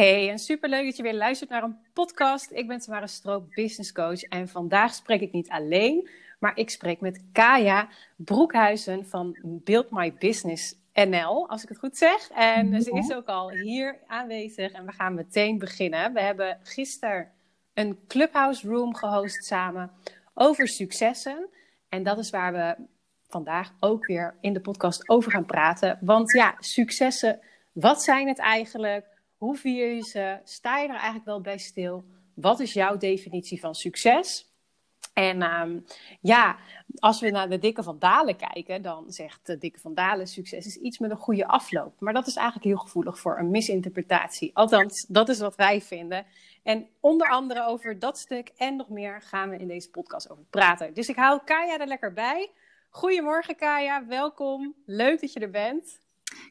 Hey, en superleuk dat je weer luistert naar een podcast. Ik ben Tamara Stroop, business coach. En vandaag spreek ik niet alleen, maar ik spreek met Kaya Broekhuizen van Build My Business NL, als ik het goed zeg. En ze is ook al hier aanwezig en we gaan meteen beginnen. We hebben gisteren een Clubhouse Room gehost samen over successen. En dat is waar we vandaag ook weer in de podcast over gaan praten. Want ja, successen, wat zijn het eigenlijk? Hoe vier je ze? Sta je er eigenlijk wel bij stil? Wat is jouw definitie van succes? En ehm, ja, als we naar de Dikke van Dalen kijken, dan zegt de Dikke van Dalen: succes is iets met een goede afloop. Maar dat is eigenlijk heel gevoelig voor een misinterpretatie. Althans, dat is wat wij vinden. En onder andere over dat stuk en nog meer gaan we in deze podcast over praten. Dus ik hou Kaya er lekker bij. Goedemorgen Kaya, welkom. Leuk dat je er bent.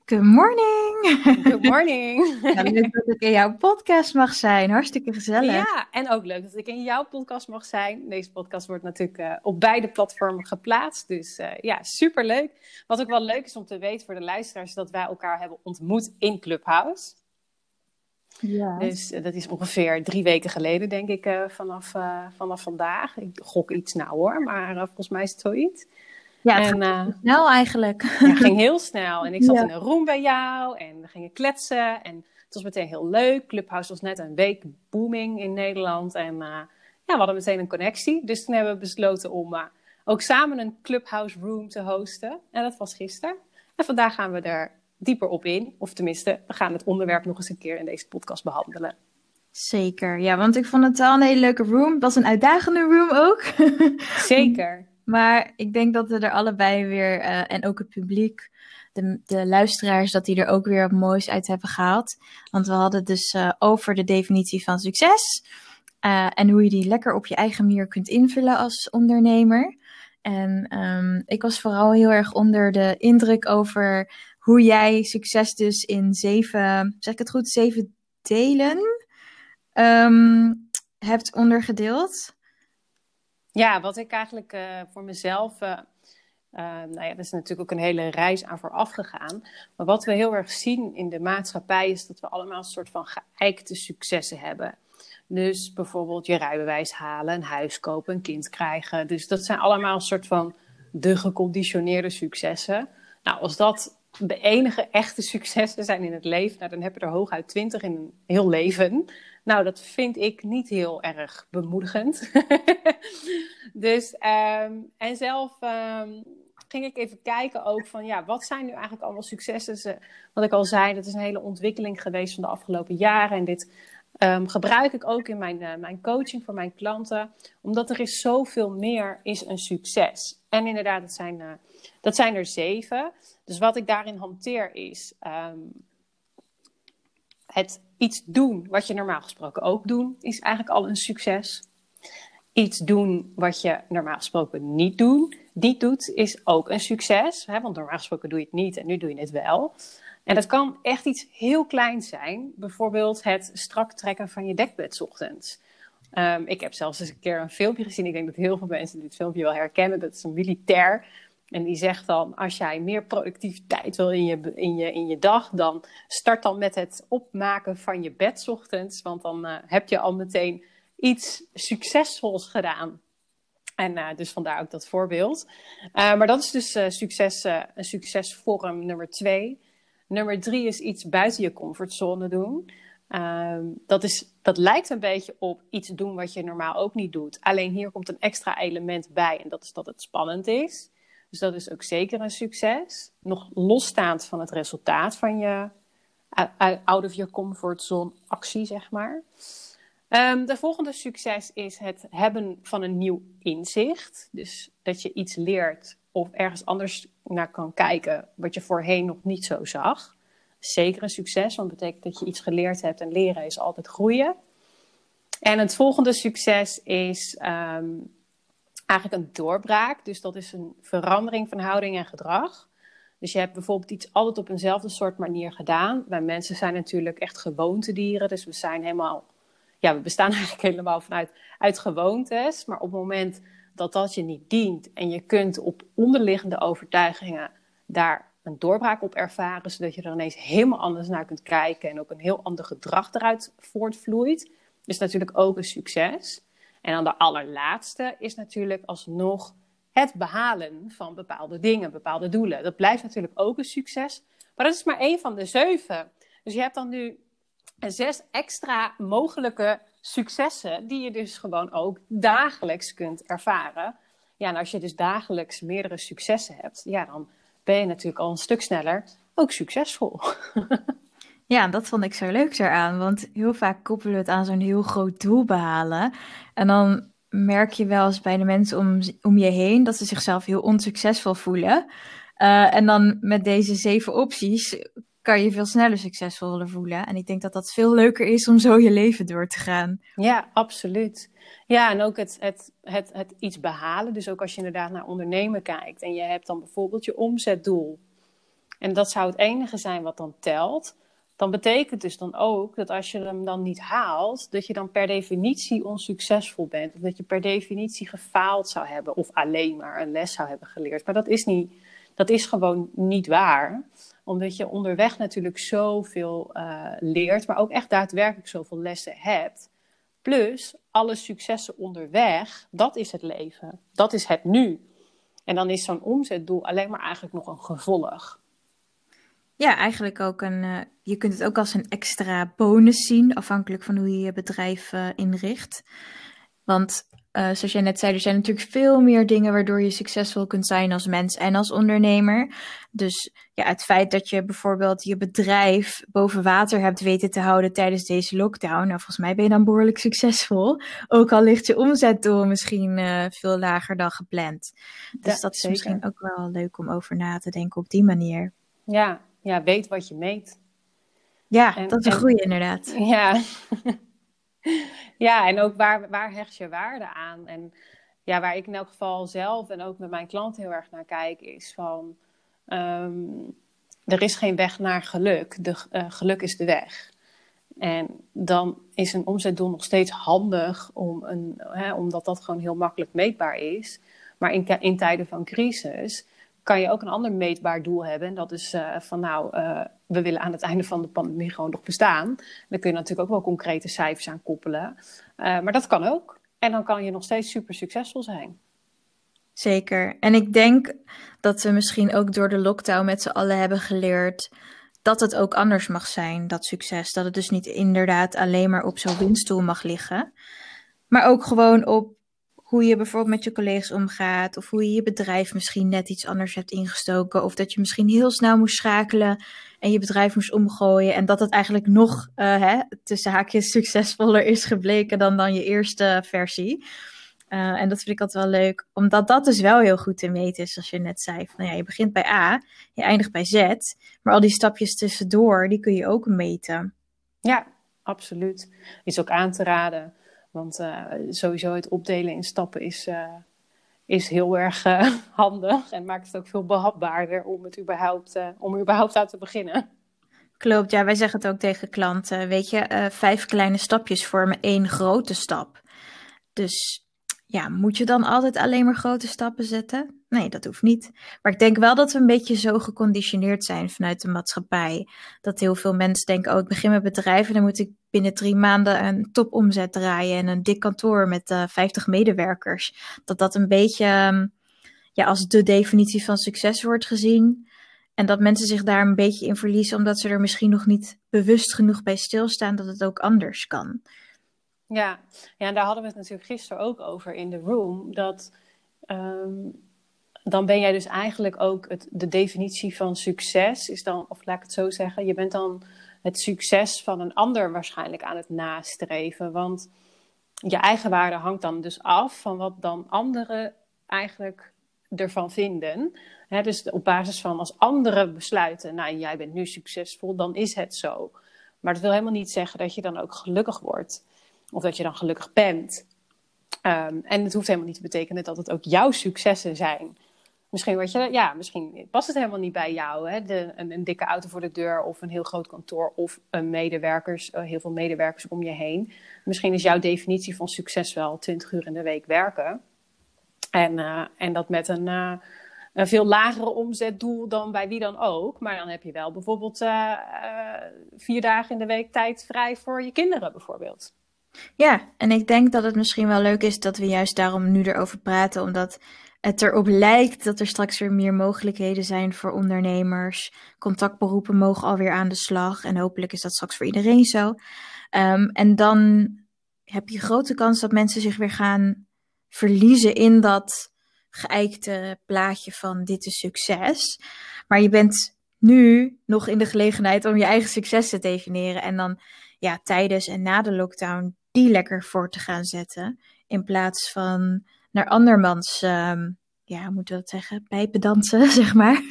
Good morning. Good morning. Ja, leuk dat ik in jouw podcast mag zijn. Hartstikke gezellig. Ja, en ook leuk dat ik in jouw podcast mag zijn. Deze podcast wordt natuurlijk uh, op beide platformen geplaatst. Dus uh, ja, superleuk. Wat ook wel leuk is om te weten voor de luisteraars, dat wij elkaar hebben ontmoet in Clubhouse. Ja. Dus uh, dat is ongeveer drie weken geleden, denk ik, vanaf, vanaf vandaag. Ik gok iets nou hoor, maar volgens mij is het zoiets. Ja, het en, ging snel eigenlijk. Ja, het ging heel snel. En ik zat in een room bij jou en we gingen kletsen. En het was meteen heel leuk. Clubhouse was net een week booming in Nederland. En uh, ja, we hadden meteen een connectie. Dus toen hebben we besloten om uh, ook samen een Clubhouse room te hosten. En dat was gisteren. En vandaag gaan we er dieper op in. Of tenminste, we gaan het onderwerp nog eens een keer in deze podcast behandelen. Zeker, ja, want ik vond het wel een hele leuke room. Het was een uitdagende room ook. Zeker. Maar ik denk dat we er allebei weer, uh, en ook het publiek, de, de, luisteraars, dat die er ook weer wat moois uit hebben gehaald. Want we hadden dus uh, over de definitie van succes. Uh, en hoe je die lekker op je eigen manier kunt invullen als ondernemer. En um, ik was vooral heel erg onder de indruk over hoe jij succes dus in zeven, zeg ik het goed, zeven delen um, hebt ondergedeeld. Ja, wat ik eigenlijk uh, voor mezelf. Uh, uh, nou ja, er is natuurlijk ook een hele reis aan vooraf gegaan. Maar wat we heel erg zien in de maatschappij is dat we allemaal een soort van geëikte successen hebben. Dus bijvoorbeeld je rijbewijs halen, een huis kopen, een kind krijgen. Dus dat zijn allemaal een soort van de geconditioneerde successen. Nou, als dat de enige echte successen zijn in het leven, nou, dan heb je er hooguit twintig in een heel leven. Nou, dat vind ik niet heel erg bemoedigend. dus, um, en zelf um, ging ik even kijken ook van, ja, wat zijn nu eigenlijk allemaal successen? Wat ik al zei, dat is een hele ontwikkeling geweest van de afgelopen jaren. En dit um, gebruik ik ook in mijn, uh, mijn coaching voor mijn klanten. Omdat er is zoveel meer is een succes. En inderdaad, dat zijn, uh, dat zijn er zeven. Dus wat ik daarin hanteer is het iets doen wat je normaal gesproken ook doet, is eigenlijk al een succes. Iets doen wat je normaal gesproken niet, doen, niet doet, is ook een succes. Hè? Want normaal gesproken doe je het niet en nu doe je het wel. En dat kan echt iets heel kleins zijn. Bijvoorbeeld het strak trekken van je dekbed ochtends. Um, ik heb zelfs eens een keer een filmpje gezien. Ik denk dat heel veel mensen dit filmpje wel herkennen. Dat is een militair en die zegt dan, als jij meer productiviteit wil in je, in je, in je dag, dan start dan met het opmaken van je bed ochtends. Want dan uh, heb je al meteen iets succesvols gedaan. En uh, dus vandaar ook dat voorbeeld. Uh, maar dat is dus succes, een succesvorm nummer twee. Nummer drie is iets buiten je comfortzone doen. Ehm, dat, is, dat lijkt een beetje op iets doen wat je normaal ook niet doet. Alleen hier komt een extra element bij en dat is dat het spannend is. Dus dat is ook zeker een succes. Nog losstaand van het resultaat van je out of your comfort zone actie, zeg maar. Um, de volgende succes is het hebben van een nieuw inzicht. Dus dat je iets leert of ergens anders naar kan kijken wat je voorheen nog niet zo zag. Zeker een succes, want dat betekent dat je iets geleerd hebt en leren is altijd groeien. En het volgende succes is um, eigenlijk een doorbraak. Dus dat is een verandering van houding en gedrag. Dus je hebt bijvoorbeeld iets altijd op eenzelfde soort manier gedaan. Wij mensen zijn natuurlijk echt gewoontedieren. Dus we zijn helemaal, ja, we bestaan eigenlijk helemaal vanuit uit gewoontes. Maar op het moment dat dat je niet dient en je kunt op onderliggende overtuigingen daar een doorbraak op ervaren, zodat je er ineens helemaal anders naar kunt kijken en ook een heel ander gedrag eruit voortvloeit, is natuurlijk ook een succes. En dan de allerlaatste is natuurlijk alsnog het behalen van bepaalde dingen, bepaalde doelen. Dat blijft natuurlijk ook een succes, maar dat is maar één van de zeven. Dus je hebt dan nu zes extra mogelijke successen die je dus gewoon ook dagelijks kunt ervaren. Ja, en als je dus dagelijks meerdere successen hebt, ja, dan ben je natuurlijk al een stuk sneller ook succesvol. Ja, dat vond ik zo leuk eraan, want heel vaak koppelen we het aan zo'n heel groot doel behalen. En dan merk je wel eens bij de mensen om, om je heen dat ze zichzelf heel onsuccesvol voelen. Uh, en dan met deze zeven opties kan je veel sneller succesvoller voelen. En ik denk dat dat veel leuker is om zo je leven door te gaan. Ja, absoluut. Ja, en ook het, het, het, het iets behalen. Dus ook als je inderdaad naar ondernemen kijkt en je hebt dan bijvoorbeeld je omzetdoel. En dat zou het enige zijn wat dan telt. Dan betekent dus dan ook dat als je hem dan niet haalt, dat je dan per definitie onsuccesvol bent. Of dat je per definitie gefaald zou hebben of alleen maar een les zou hebben geleerd. Maar dat is, niet, dat is gewoon niet waar omdat je onderweg natuurlijk zoveel uh, leert, maar ook echt daadwerkelijk zoveel lessen hebt. Plus alle successen onderweg, dat is het leven. Dat is het nu. En dan is zo'n omzetdoel alleen maar eigenlijk nog een gevolg. Ja, eigenlijk ook een. Uh, je kunt het ook als een extra bonus zien, afhankelijk van hoe je je bedrijf uh, inricht. Want uh, zoals jij net zei, er zijn natuurlijk veel meer dingen waardoor je succesvol kunt zijn als mens en als ondernemer. Dus ja, het feit dat je bijvoorbeeld je bedrijf boven water hebt weten te houden tijdens deze lockdown. Nou, volgens mij ben je dan behoorlijk succesvol. Ook al ligt je omzetdoel misschien uh, veel lager dan gepland. Dus ja, dat is misschien ook wel leuk om over na te denken op die manier. Ja, ja weet wat je meet. Ja, en, dat is een en, goede inderdaad. Ja. ja, en ook waar, waar hecht je waarde aan? En ja, waar ik in elk geval zelf en ook met mijn klanten heel erg naar kijk, is van um, er is geen weg naar geluk. De, uh, geluk is de weg. En dan is een omzetdoel nog steeds handig, om een, hè, omdat dat gewoon heel makkelijk meetbaar is. Maar in, in tijden van crisis kan je ook een ander meetbaar doel hebben. En dat is uh, van nou, uh, we willen aan het einde van de pandemie gewoon nog bestaan. Dan kun je natuurlijk ook wel concrete cijfers aan koppelen. Uh, maar dat kan ook. En dan kan je nog steeds super succesvol zijn. Zeker. En ik denk dat we misschien ook door de lockdown met z'n allen hebben geleerd dat het ook anders mag zijn, dat succes. Dat het dus niet inderdaad alleen maar op zo'n windstoel mag liggen. Maar ook gewoon op hoe je bijvoorbeeld met je collega's omgaat, of hoe je je bedrijf misschien net iets anders hebt ingestoken, of dat je misschien heel snel moest schakelen en je bedrijf moest omgooien en dat het eigenlijk nog uh, hè, tussen haakjes succesvoller is gebleken dan, dan je eerste versie. Uh, en dat vind ik altijd wel leuk, omdat dat dus wel heel goed te meten is, zoals je net zei. Van, ja, je begint bij A, je eindigt bij Z, maar al die stapjes tussendoor, die kun je ook meten. Ja, absoluut. Is ook aan te raden. Want uh, sowieso het opdelen in stappen is, uh, is heel erg uh, handig en maakt het ook veel behapbaarder om, het überhaupt, om überhaupt aan te beginnen. Klopt, ja, wij zeggen het ook tegen klanten. Weet je, vijf kleine stapjes vormen één grote stap. Dus ja, moet je dan altijd alleen maar grote stappen zetten? Nee, dat hoeft niet. Maar ik denk wel dat we een beetje zo geconditioneerd zijn vanuit de maatschappij. Dat heel veel mensen denken, oh, ik begin met bedrijven, dan moet ik binnen drie maanden een topomzet draaien en een dik kantoor met uh, eh, 50 medewerkers. Dat dat een beetje ehm, ja, als de definitie van succes wordt gezien. En dat mensen zich daar een beetje in verliezen, omdat ze er misschien nog niet bewust genoeg bij stilstaan dat het ook anders kan. Ja, ja daar hadden we het natuurlijk gisteren ook over in de room. Dat um, dan ben jij dus eigenlijk ook het, de definitie van succes is dan, of laat ik het zo zeggen, je bent dan het succes van een ander waarschijnlijk aan het nastreven. Want je eigen waarde hangt dan dus af van wat dan anderen eigenlijk ervan vinden. dus op basis van als anderen besluiten, nou jij bent nu succesvol, dan is het zo. Maar dat wil helemaal niet zeggen dat je dan ook gelukkig wordt. Of dat je dan gelukkig bent. Um, en het hoeft helemaal niet te betekenen dat het ook jouw successen zijn. Misschien, word je, ja, misschien past het helemaal niet bij jou. Hè? De, een, een, dikke auto voor de deur of een heel groot kantoor of een medewerkers, uh, heel veel medewerkers om je heen. Misschien is jouw definitie van succes wel 20 uur in de week werken. En, uh, en dat met een, uh, een veel lagere omzetdoel dan bij wie dan ook. Maar dan heb je wel bijvoorbeeld vier dagen in de week tijd vrij voor je kinderen, bijvoorbeeld. Ja, en ik denk dat het misschien wel leuk is dat we juist daarom nu erover praten, omdat het erop lijkt dat er straks weer meer mogelijkheden zijn voor ondernemers. Contactberoepen mogen alweer aan de slag en hopelijk is dat straks voor iedereen zo. Um, en dan heb je grote kans dat mensen zich weer gaan verliezen in dat geëikte plaatje van dit is succes. Maar je bent nu nog in de gelegenheid om je eigen succes te definiëren en dan ja, tijdens en na de lockdown die lekker voor te gaan zetten. In plaats van naar andermans, um, ja, moeten we dat zeggen, pijpen dansen, zeg maar.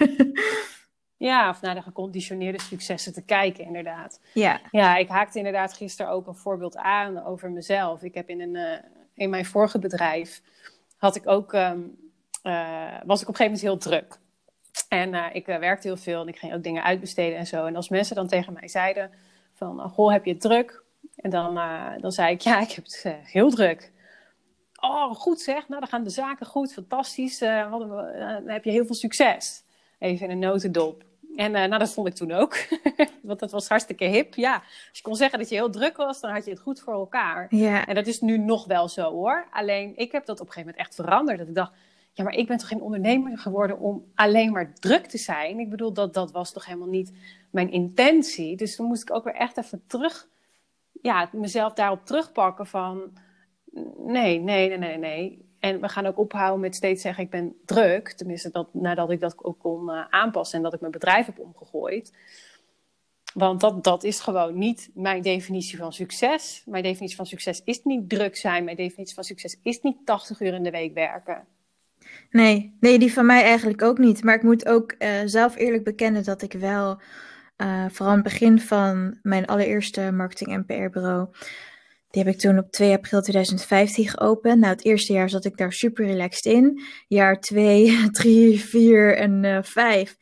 Ja, of naar de geconditioneerde successen te kijken, inderdaad. Ja. Ja, ik haakte inderdaad gisteren ook een voorbeeld aan over mezelf. Ik heb in, een, uh, in mijn vorige bedrijf, had ik ook, um, uh, was ik op een gegeven moment heel druk. En uh, ik werkte heel veel en ik ging ook dingen uitbesteden en zo. En als mensen dan tegen mij zeiden van, goh, heb je het druk? En dan, dan zei ik, ja, ik heb het heel druk. Oh, goed zeg. Nou, dan gaan de zaken goed. Fantastisch. Uh, dan heb je heel veel succes. Even in een notendop. En nou, dat vond ik toen ook. Want dat was hartstikke hip. Ja, als je kon zeggen dat je heel druk was, dan had je het goed voor elkaar. Ja. En dat is nu nog wel zo hoor. Alleen, ik heb dat op een gegeven moment echt veranderd. Dat ik dacht, ja, maar ik ben toch geen ondernemer geworden om alleen maar druk te zijn. Ik bedoel, dat, dat was toch helemaal niet mijn intentie. Dus toen moest ik ook weer echt even terug, ja, mezelf daarop terugpakken van nee, nee, nee, nee, nee. En we gaan ook ophouden met steeds zeggen: ik ben druk. Tenminste, dat, nadat ik dat ook kon uh, aanpassen en dat ik mijn bedrijf heb omgegooid. Want dat, dat is gewoon niet mijn definitie van succes. Mijn definitie van succes is niet druk zijn. Mijn definitie van succes is niet 80 uur in de week werken. Nee, nee, die van mij eigenlijk ook niet. Maar ik moet ook uh, zelf eerlijk bekennen dat ik wel, uh, vooral aan het begin van mijn allereerste marketing- en PR-bureau, die heb ik toen op 2 april 2015 geopend. Nou, het eerste jaar zat ik daar super relaxed in. Jaar 2, 3, 4 en uh, 5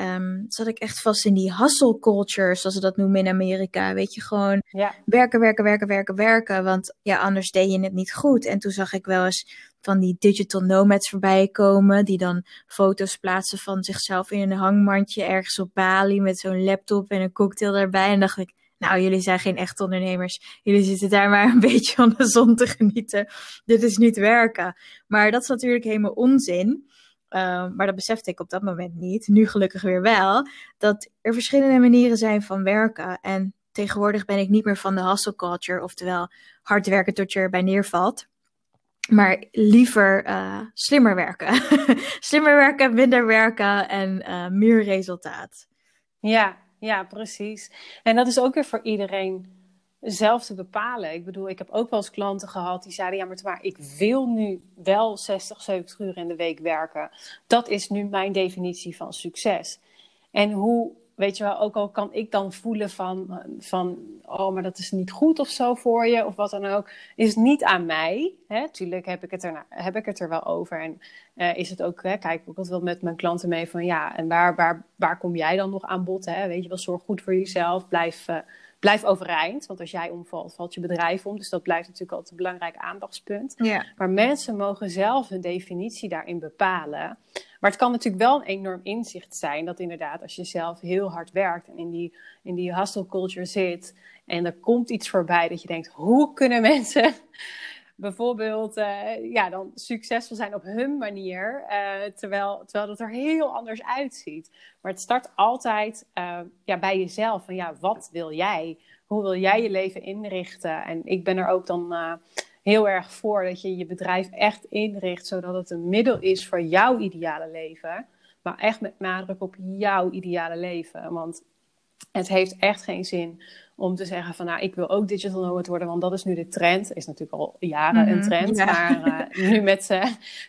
um, zat ik echt vast in die hustle culture, zoals ze dat noemen in Amerika. Weet je, gewoon ja. werken, werken, werken, werken, werken. Want ja, anders deed je het niet goed. En toen zag ik wel eens van die digital nomads voorbij komen, die dan foto's plaatsen van zichzelf in een hangmandje ergens op Bali met zo'n laptop en een cocktail erbij. En dacht ik, nou, jullie zijn geen echte ondernemers. Jullie zitten daar maar een beetje van de zon te genieten. Dit is niet werken. Maar dat is natuurlijk helemaal onzin. Uh, maar dat besefte ik op dat moment niet. Nu gelukkig weer wel. Dat er verschillende manieren zijn van werken. En tegenwoordig ben ik niet meer van de hustle culture. Oftewel hard werken tot je erbij neervalt. Maar liever uh, slimmer werken. slimmer werken, minder werken en uh, meer resultaat. Ja, ja, precies. En dat is ook weer voor iedereen zelf te bepalen. Ik bedoel, ik heb ook wel eens klanten gehad die zeiden: Ja, maar, maar ik wil nu wel 60, 70 uur in de week werken. Dat is nu mijn definitie van succes. En hoe weet je wel, ook al kan ik dan voelen van, van oh, maar dat is niet goed of zo voor je, of wat dan ook, is niet aan mij. Hè? Tuurlijk heb ik het er, heb ik het er wel over. En uh, is het ook, hè, kijk ik ook wel met mijn klanten mee van, ja, en waar, waar, waar kom jij dan nog aan bod? Hè? Weet je wel, zorg goed voor jezelf, blijf, uh, blijf overeind. Want als jij omvalt, valt je bedrijf om. Dus dat blijft natuurlijk altijd een belangrijk aandachtspunt. Ja. Maar mensen mogen zelf hun definitie daarin bepalen. Maar het kan natuurlijk wel een enorm inzicht zijn dat inderdaad als je zelf heel hard werkt en in die, in die hustle culture zit en er komt iets voorbij dat je denkt, hoe kunnen mensen bijvoorbeeld uh, ja, dan succesvol zijn op hun manier, uh, terwijl, terwijl het er heel anders uitziet. Maar het start altijd uh, ja, bij jezelf. Van ja, wat wil jij? Hoe wil jij je leven inrichten? En ik ben er ook dan heel erg voor dat je je bedrijf echt inricht zodat het een middel is voor jouw ideale leven. Maar echt met nadruk op jouw ideale leven. Want het heeft echt geen zin om te zeggen van nou, ik wil ook digital nomad worden, want dat is nu de trend. Is natuurlijk al jaren een trend, ja. maar uh, nu met uh,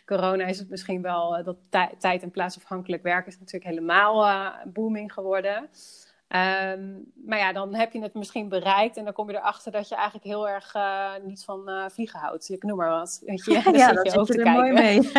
corona is het misschien wel uh, dat tijd en plaatsafhankelijk werken is natuurlijk helemaal booming geworden. Um, maar ja, dan heb je het misschien bereikt en dan kom je erachter dat je eigenlijk heel erg niet van vliegen houdt. Ik noem maar wat. Weet je, ja, ja dat zit je er kijken. mooi mee.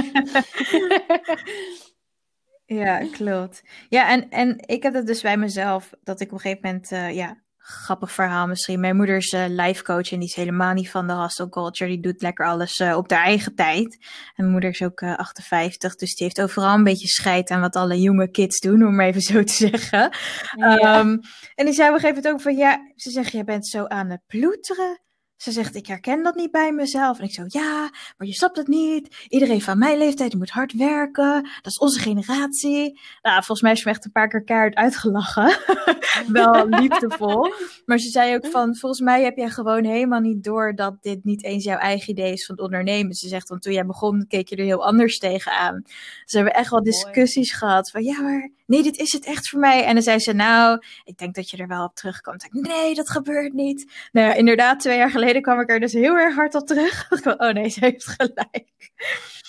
ja, klopt. Ja, en, en ik heb het dus bij mezelf, dat ik op een gegeven moment, ja, grappig verhaal misschien. Mijn moeder is uh, life coach en die is helemaal niet van de hustle culture. Die doet lekker alles uh, op haar eigen tijd. En mijn moeder is ook uh, 58, dus die heeft overal een beetje scheid aan wat alle jonge kids doen, om maar even zo te zeggen. Ja. Um, en die zei op een gegeven moment ook van, ja, ze zegt, je bent zo aan het ploeteren. Ze zegt, ik herken dat niet bij mezelf. En ik zo, ja, maar je snapt het niet. Iedereen van mijn leeftijd die moet hard werken. Dat is onze generatie. Nou, volgens mij is ze me echt een paar keer keihard uitgelachen. Wel liefdevol. Maar ze zei ook van, volgens mij heb jij gewoon helemaal niet door dat dit niet eens jouw eigen idee is van het ondernemen. Ze zegt, want toen jij begon, keek je er heel anders tegenaan. Ze hebben echt wel discussies gehad van, ja, maar nee, dit is het echt voor mij. En dan zei ze, nou, ik denk dat je er wel op terugkomt. Ik, nee, dat gebeurt niet. Nou ja, inderdaad, twee jaar geleden kwam ik er dus heel erg hard op terug. oh nee, ze heeft gelijk.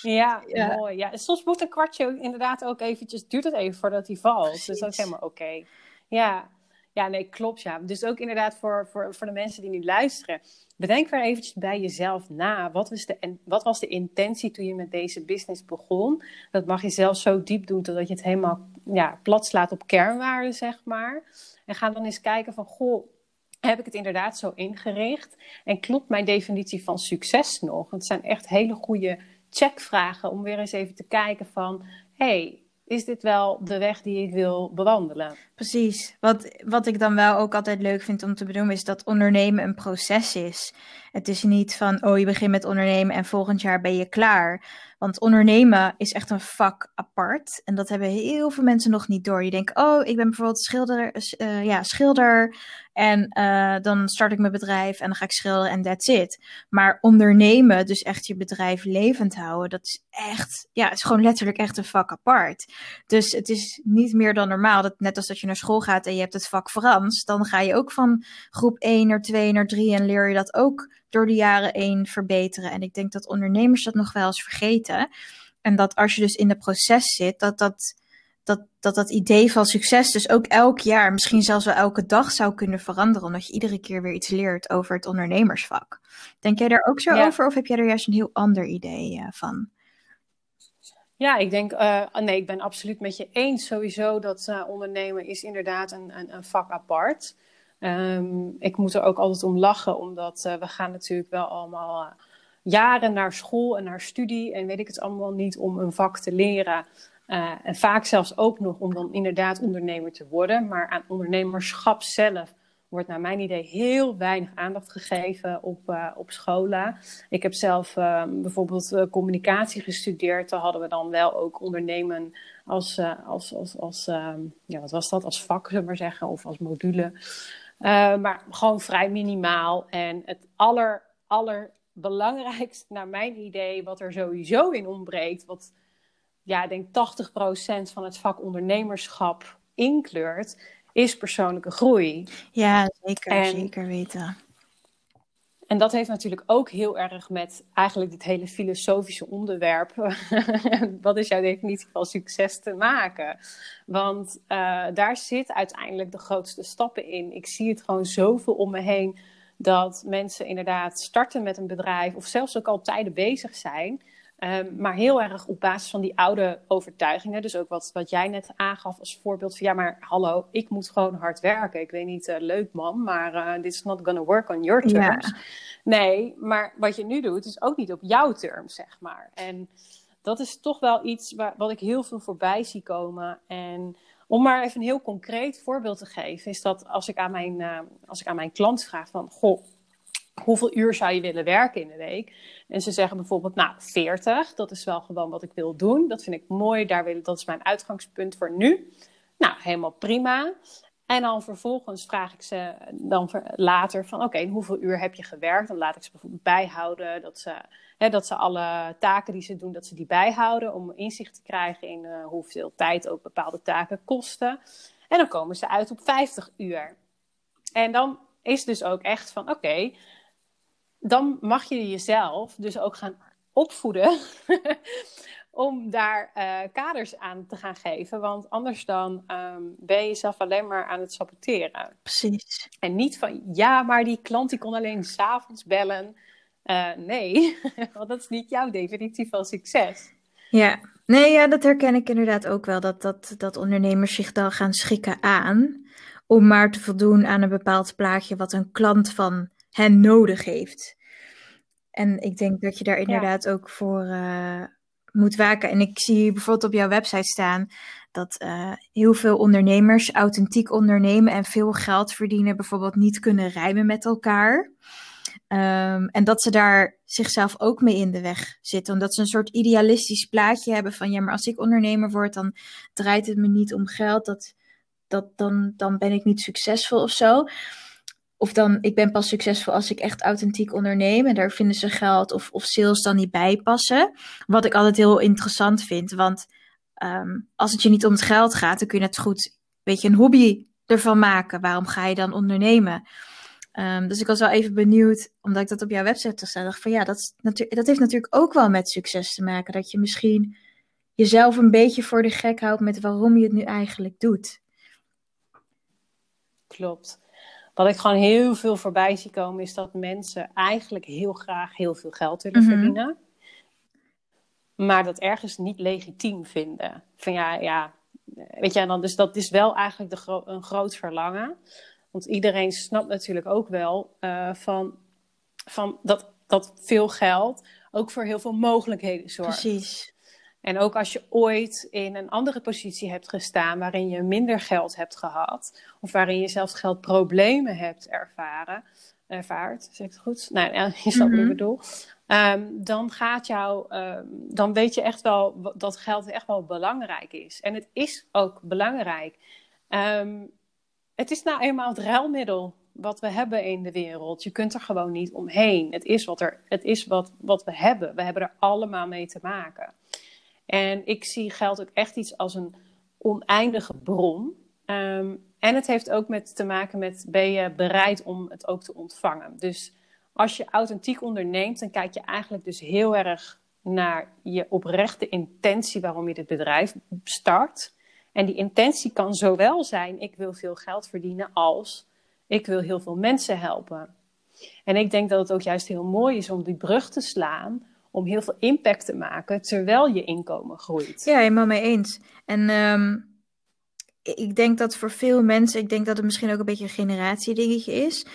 Ja, ja, mooi. Ja, soms moet een kwartje inderdaad ook eventjes, duurt het even voordat hij valt. Precies. Dus dat is helemaal oké. Ja. ja, nee, klopt ja. Dus ook inderdaad voor, voor, voor de mensen die nu luisteren. Bedenk weer eventjes bij jezelf na. Wat was, de, wat was de intentie toen je met deze business begon? Dat mag je zelf zo diep doen totdat je het helemaal ja, plat slaat op kernwaarden, zeg maar. En ga dan eens kijken van, goh, heb ik het inderdaad zo ingericht? En klopt mijn definitie van succes nog? Het zijn echt hele goede checkvragen om weer eens even te kijken van... hey, is dit wel de weg die ik wil bewandelen? Precies. Wat, wat ik dan wel ook altijd leuk vind om te benoemen is dat ondernemen een proces is. Het is niet van, oh je begint met ondernemen en volgend jaar ben je klaar. Want ondernemen is echt een vak apart. En dat hebben heel veel mensen nog niet door. Je denkt, oh, ik ben bijvoorbeeld schilder, uh, ja, schilder. En uh, dan start ik mijn bedrijf en dan ga ik schilderen en that's it. Maar ondernemen, dus echt je bedrijf levend houden, dat is echt, ja, het is gewoon letterlijk echt een vak apart. Dus het is niet meer dan normaal. Dat, net als dat je naar school gaat en je hebt het vak Frans, dan ga je ook van groep 1 naar 2 naar 3 en leer je dat ook door de jaren heen verbeteren. En ik denk dat ondernemers dat nog wel eens vergeten. En dat als je dus in het proces zit, dat dat, dat, dat dat idee van succes dus ook elk jaar, misschien zelfs wel elke dag zou kunnen veranderen. Omdat je iedere keer weer iets leert over het ondernemersvak. Denk jij daar ook zo over of heb jij er juist een heel ander idee uh, van? Ja, ik denk, uh, nee, ik ben absoluut met je eens. Sowieso dat uh, ondernemen is inderdaad een, een, een vak apart. Um, ik moet er ook altijd om lachen, omdat uh, we gaan natuurlijk wel allemaal jaren naar school en naar studie en weet ik het allemaal niet om een vak te leren. Uh, en vaak zelfs ook nog om dan inderdaad ondernemer te worden. Maar aan ondernemerschap zelf wordt naar mijn idee heel weinig aandacht gegeven op, uh, op scholen. Ik heb zelf uh, bijvoorbeeld uh, communicatie gestudeerd. Daar hadden we dan wel ook ondernemen als, als, als, als ehm, ja, wat was dat, als vak, zullen we maar zeggen, of als module. Maar gewoon vrij minimaal. En het aller, allerbelangrijkste, naar mijn idee, wat er sowieso in ontbreekt, wat ja, ik denk 80% van het vak ondernemerschap inkleurt, is persoonlijke groei. Ja, zeker, en, zeker weten. En dat heeft natuurlijk ook heel erg met eigenlijk dit hele filosofische onderwerp. Wat is jouw definitie van succes te maken? Want uh, daar zit uiteindelijk de grootste stappen in. Ik zie het gewoon zoveel om me heen dat mensen inderdaad starten met een bedrijf of zelfs ook al tijden bezig zijn. Um, maar heel erg op basis van die oude overtuigingen. Dus ook wat, wat jij net aangaf als voorbeeld van ja, maar hallo, ik moet gewoon hard werken. Ik weet niet, uh, leuk man, maar uh, this is not gonna work on your terms. Ja. Nee, maar wat je nu doet is ook niet op jouw terms, zeg maar. En dat is toch wel iets waar, wat ik heel veel voorbij zie komen. En om maar even een heel concreet voorbeeld te geven, is dat als ik aan mijn, uh, als ik aan mijn klant vraag van, goh, hoeveel uur zou je willen werken in de week? En ze zeggen bijvoorbeeld, nou, 40, dat is wel gewoon wat ik wil doen. Dat vind ik mooi, daar wil, dat is mijn uitgangspunt voor nu. Nou, helemaal prima. En dan vervolgens vraag ik ze dan later van, oké, hoeveel uur heb je gewerkt? Dan laat ik ze bijvoorbeeld bijhouden, dat ze, hè, dat ze alle taken die ze doen, dat ze die bijhouden. Om inzicht te krijgen in uh, hoeveel tijd ook bepaalde taken kosten. En dan komen ze uit op 50 uur. En dan is dus ook echt van, oké, dan mag je jezelf dus ook gaan opvoeden om daar uh, kaders aan te gaan geven. Want anders dan um, ben je jezelf alleen maar aan het saboteren. Precies. En niet van, ja, maar die klant die kon alleen s'avonds bellen. Uh, nee, want dat is niet jouw definitie van succes. Ja, nee, ja, dat herken ik inderdaad ook wel. Dat, dat, dat ondernemers zich dan gaan schikken aan om maar te voldoen aan een bepaald plaatje wat een klant van hen nodig heeft. En ik denk dat je daar inderdaad ook voor uh, moet waken. En ik zie bijvoorbeeld op jouw website staan dat uh, heel veel ondernemers authentiek ondernemen en veel geld verdienen, bijvoorbeeld niet kunnen rijmen met elkaar. Um, en dat ze daar zichzelf ook mee in de weg zitten. Omdat ze een soort idealistisch plaatje hebben van ja, maar als ik ondernemer word, dan draait het me niet om geld. Dat, dat, dan, dan ben ik niet succesvol of zo. Of dan, ik ben pas succesvol als ik echt authentiek onderneem. En daar vinden ze geld of, of sales dan niet bij passen. Wat ik altijd heel interessant vind. Want um, als het je niet om het geld gaat, dan kun je net goed weet je, een hobby ervan maken. Waarom ga je dan ondernemen? Um, dus ik was wel even benieuwd, omdat ik dat op jouw website zag, dacht van ja, dat, dat heeft natuurlijk ook wel met succes te maken. Dat je misschien jezelf een beetje voor de gek houdt met waarom je het nu eigenlijk doet. Klopt. Wat ik gewoon heel veel voorbij zie komen, is dat mensen eigenlijk heel graag heel veel geld willen mhm. verdienen. Maar dat ergens niet legitiem vinden. Van ja, ja, weet je, dan, dus dat is wel eigenlijk de een groot verlangen. Want iedereen snapt natuurlijk ook wel uh, van, van dat, dat veel geld ook voor heel veel mogelijkheden zorgt. Precies. En ook als je ooit in een andere positie hebt gestaan waarin je minder geld hebt gehad, of waarin je zelfs geldproblemen hebt ervaren, ervaart, zeg ik het goed? Nou, je snapt wat ik mhm. bedoel. Um, dan gaat jou, um, dan weet je echt wel dat geld echt wel belangrijk is. En het is ook belangrijk. Um, het is nou eenmaal het ruilmiddel wat we hebben in de wereld. Je kunt er gewoon niet omheen. Het is wat, er, het is wat, wat we hebben. We hebben er allemaal mee te maken. En ik zie geld ook echt iets als een oneindige bron. Um, en het heeft ook met te maken met ben je bereid om het ook te ontvangen. Dus als je authentiek onderneemt, dan kijk je eigenlijk dus heel erg naar je oprechte intentie waarom je dit bedrijf start. En die intentie kan zowel zijn: ik wil veel geld verdienen, als ik wil heel veel mensen helpen. En ik denk dat het ook juist heel mooi is om die brug te slaan, om heel veel impact te maken terwijl je inkomen groeit. Ja, helemaal mee eens. En um, ik denk dat voor veel mensen, ik denk dat het misschien ook een beetje een generatiedingetje is.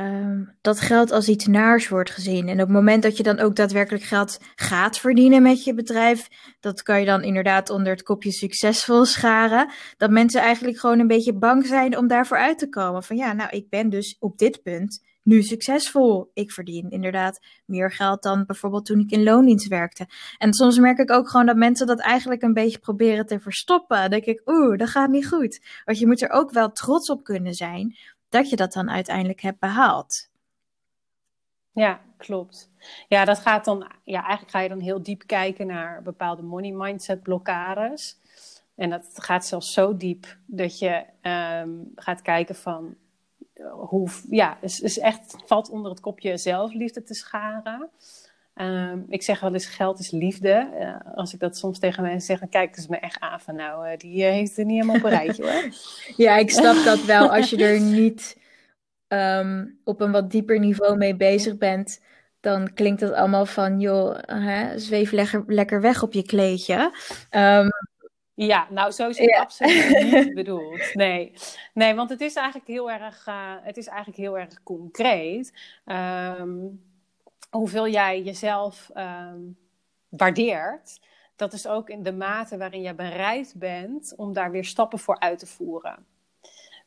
Um, dat geld als iets naars wordt gezien. En op het moment dat je dan ook daadwerkelijk geld gaat verdienen met je bedrijf, dat kan je dan inderdaad onder het kopje succesvol scharen. Dat mensen eigenlijk gewoon een beetje bang zijn om daarvoor uit te komen. Van ja, nou, ik ben dus op dit punt nu succesvol. Ik verdien inderdaad meer geld dan bijvoorbeeld toen ik in loondienst werkte. En soms merk ik ook gewoon dat mensen dat eigenlijk een beetje proberen te verstoppen. Dan denk ik, oeh, dat gaat niet goed. Want je moet er ook wel trots op kunnen zijn dat je dat dan uiteindelijk hebt behaald. Ja, klopt. Ja, dat gaat dan, ja, eigenlijk ga je dan heel diep kijken naar bepaalde money mindset blokkades. En dat gaat zelfs zo diep dat je um, gaat kijken van hoe, ja, is, is echt, valt onder het kopje zelfliefde te scharen. Um, ik zeg wel eens, geld is liefde. Uh, als ik dat soms tegen mensen zeg, dan kijken ze me echt aan van, nou, uh, die uh, heeft het niet helemaal op een rijtje hoor. ja, ik snap dat wel. Als je er niet um, op een wat dieper niveau mee bezig bent, dan klinkt dat allemaal van, joh, hè, zweef lekker, lekker weg op je kleedje. Um, ja, nou zo is het ja. absoluut niet bedoeld. Nee. nee, want het is eigenlijk heel erg, het is eigenlijk heel erg concreet. Um, hoeveel jij jezelf um, waardeert, dat is ook in de mate waarin je bereid bent om daar weer stappen voor uit te voeren.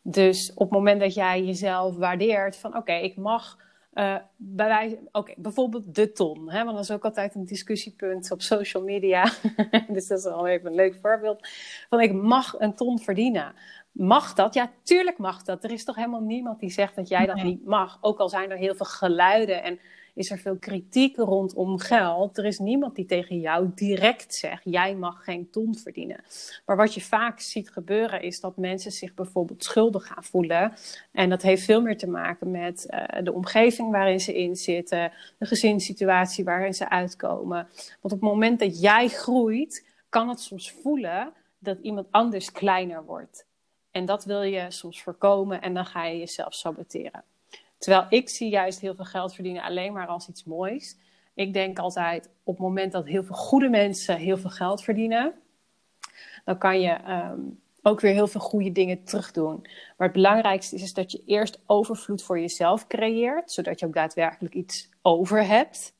Dus op het moment dat jij jezelf waardeert van oké, ik mag uh, bij wijze, oké, bijvoorbeeld de ton, hè, want dat is ook altijd een discussiepunt op social media. dus dat is al even een leuk voorbeeld. Van ik mag een ton verdienen. Mag dat? Ja, tuurlijk mag dat. Er is toch helemaal niemand die zegt dat jij dat niet mag. Ook al zijn er heel veel geluiden en is er veel kritiek rondom geld. Er is niemand die tegen jou direct zegt: jij mag geen ton verdienen. Maar wat je vaak ziet gebeuren is dat mensen zich bijvoorbeeld schuldig gaan voelen. En dat heeft veel meer te maken met uh, de omgeving waarin ze in zitten, de gezinssituatie waarin ze uitkomen. Want op het moment dat jij groeit, kan het soms voelen dat iemand anders kleiner wordt. En dat wil je soms voorkomen en dan ga je jezelf saboteren. Terwijl ik zie juist heel veel geld verdienen alleen maar als iets moois. Ik denk altijd op het moment dat heel veel goede mensen heel veel geld verdienen, dan kan je um, ook weer heel veel goede dingen terugdoen. Maar het belangrijkste is, is dat je eerst overvloed voor jezelf creëert, zodat je ook daadwerkelijk iets over hebt.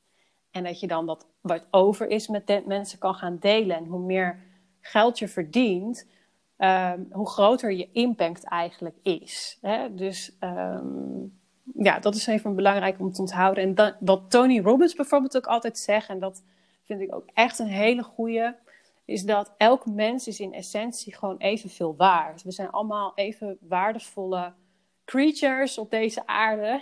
En dat je dan dat wat over is met mensen kan gaan delen. En hoe meer geld je verdient, ehm, hoe groter je impact eigenlijk is. Hè? Dus ehm, ja, dat is even belangrijk om te onthouden. En dat, wat Tony Robbins bijvoorbeeld ook altijd zegt, en dat vind ik ook echt een hele goede, is dat elk mens is in essentie gewoon evenveel waard. We zijn allemaal even waardevolle creatures op deze aarde.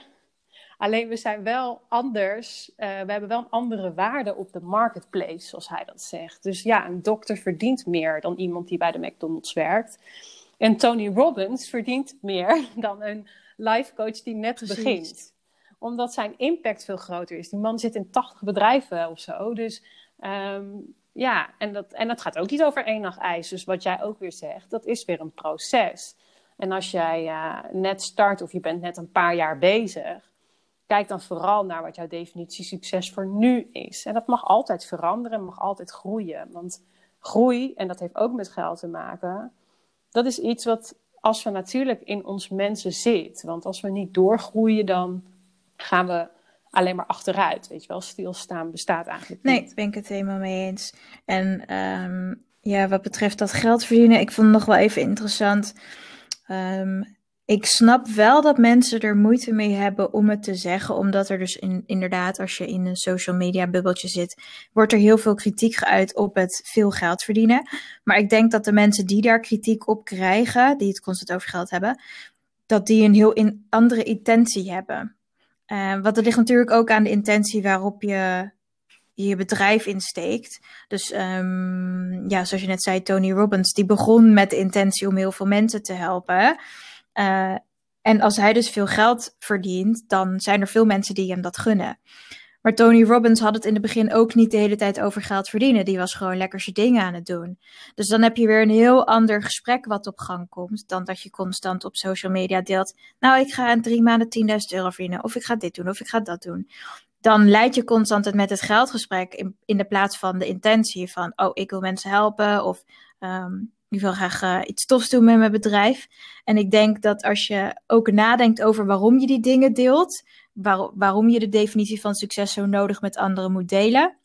Alleen we zijn wel anders. Uh, we hebben wel een andere waarde op de marketplace, zoals hij dat zegt. Dus ja, een dokter verdient meer dan iemand die bij de McDonald's werkt. En Tony Robbins verdient meer dan een life coach die net begint. Omdat zijn impact veel groter is. Die man zit in 80 bedrijven of zo. Dus um, ja, en dat, en dat gaat ook niet over één nacht ijs. Dus wat jij ook weer zegt, dat is weer een proces. En als jij uh, net start of je bent net een paar jaar bezig, kijk dan vooral naar wat jouw definitie succes voor nu is. En dat mag altijd veranderen, mag altijd groeien. Want groei, en dat heeft ook met geld te maken, dat is iets wat als we natuurlijk in ons mensen zit. Want als we niet doorgroeien, dan gaan we alleen maar achteruit. Weet je wel, stilstaan bestaat eigenlijk niet. Nee, ben ik het helemaal mee eens. En ehm, ja, wat betreft dat geld verdienen, ik vond het nog wel even interessant. Ehm, ik snap wel dat mensen er moeite mee hebben om het te zeggen, omdat er dus in, inderdaad, als je in een social media bubbeltje zit, wordt er heel veel kritiek geuit op het veel geld verdienen. Maar ik denk dat de mensen die daar kritiek op krijgen, die het constant over geld hebben, dat die een heel andere intentie hebben. Uh, want er ligt natuurlijk ook aan de intentie waarop je je bedrijf insteekt. Dus um, ja, zoals je net zei, Tony Robbins, die begon met de intentie om heel veel mensen te helpen. Uh, en als hij dus veel geld verdient, dan zijn er veel mensen die hem dat gunnen. Maar Tony Robbins had het in het begin ook niet de hele tijd over geld verdienen. Die was gewoon lekker zijn dingen aan het doen. Dus dan heb je weer een heel ander gesprek wat op gang komt. Dan dat je constant op social media deelt. Nou, ik ga in drie maanden 10.000 euro verdienen. Of ik ga dit doen, of ik ga dat doen. Dan leid je constant het met het geldgesprek in, de plaats van de intentie van... Oh, ik wil mensen helpen. Of um, ik wil graag uh, iets tofs doen met mijn bedrijf. En ik denk dat als je ook nadenkt over waarom je die dingen deelt waar, waarom je de definitie van succes zo nodig met anderen moet delen,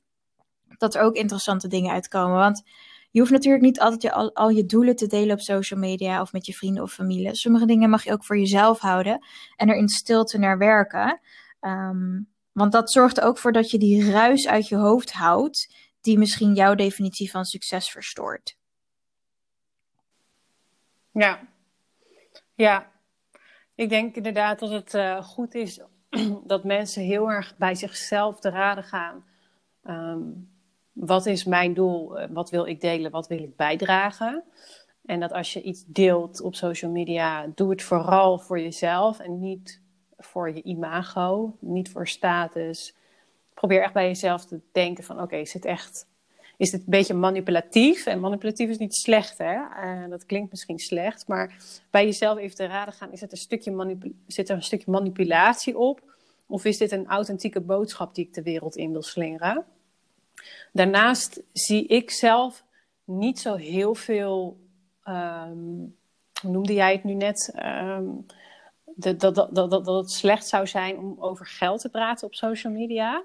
dat er ook interessante dingen uitkomen. Want je hoeft natuurlijk niet altijd je, al, al je doelen te delen op social media of met je vrienden of familie. Sommige dingen mag je ook voor jezelf houden en er in stilte naar werken. Um, want dat zorgt er ook voor dat je die ruis uit je hoofd houdt, die misschien jouw definitie van succes verstoort. Ja, ja. Ik denk inderdaad dat het uh, goed is dat mensen heel erg bij zichzelf te raden gaan. Ehm, wat is mijn doel? Eh, wat wil ik delen? Wat wil ik bijdragen? En dat als je iets deelt op social media, doe het vooral voor jezelf en niet voor je imago, niet voor status. Probeer echt bij jezelf te denken van oké, is het echt is dit een beetje manipulatief. En manipulatief is niet slecht, hè? Uh, dat klinkt misschien slecht. Maar bij jezelf even te raden gaan, is het een stukje zit er een stukje manipulatie op? Of is dit een authentieke boodschap die ik de wereld in wil slingeren? Daarnaast zie ik zelf niet zo heel veel, um, hoe noemde jij het nu net, dat, dat, dat, dat, dat het slecht zou zijn om over geld te praten op social media.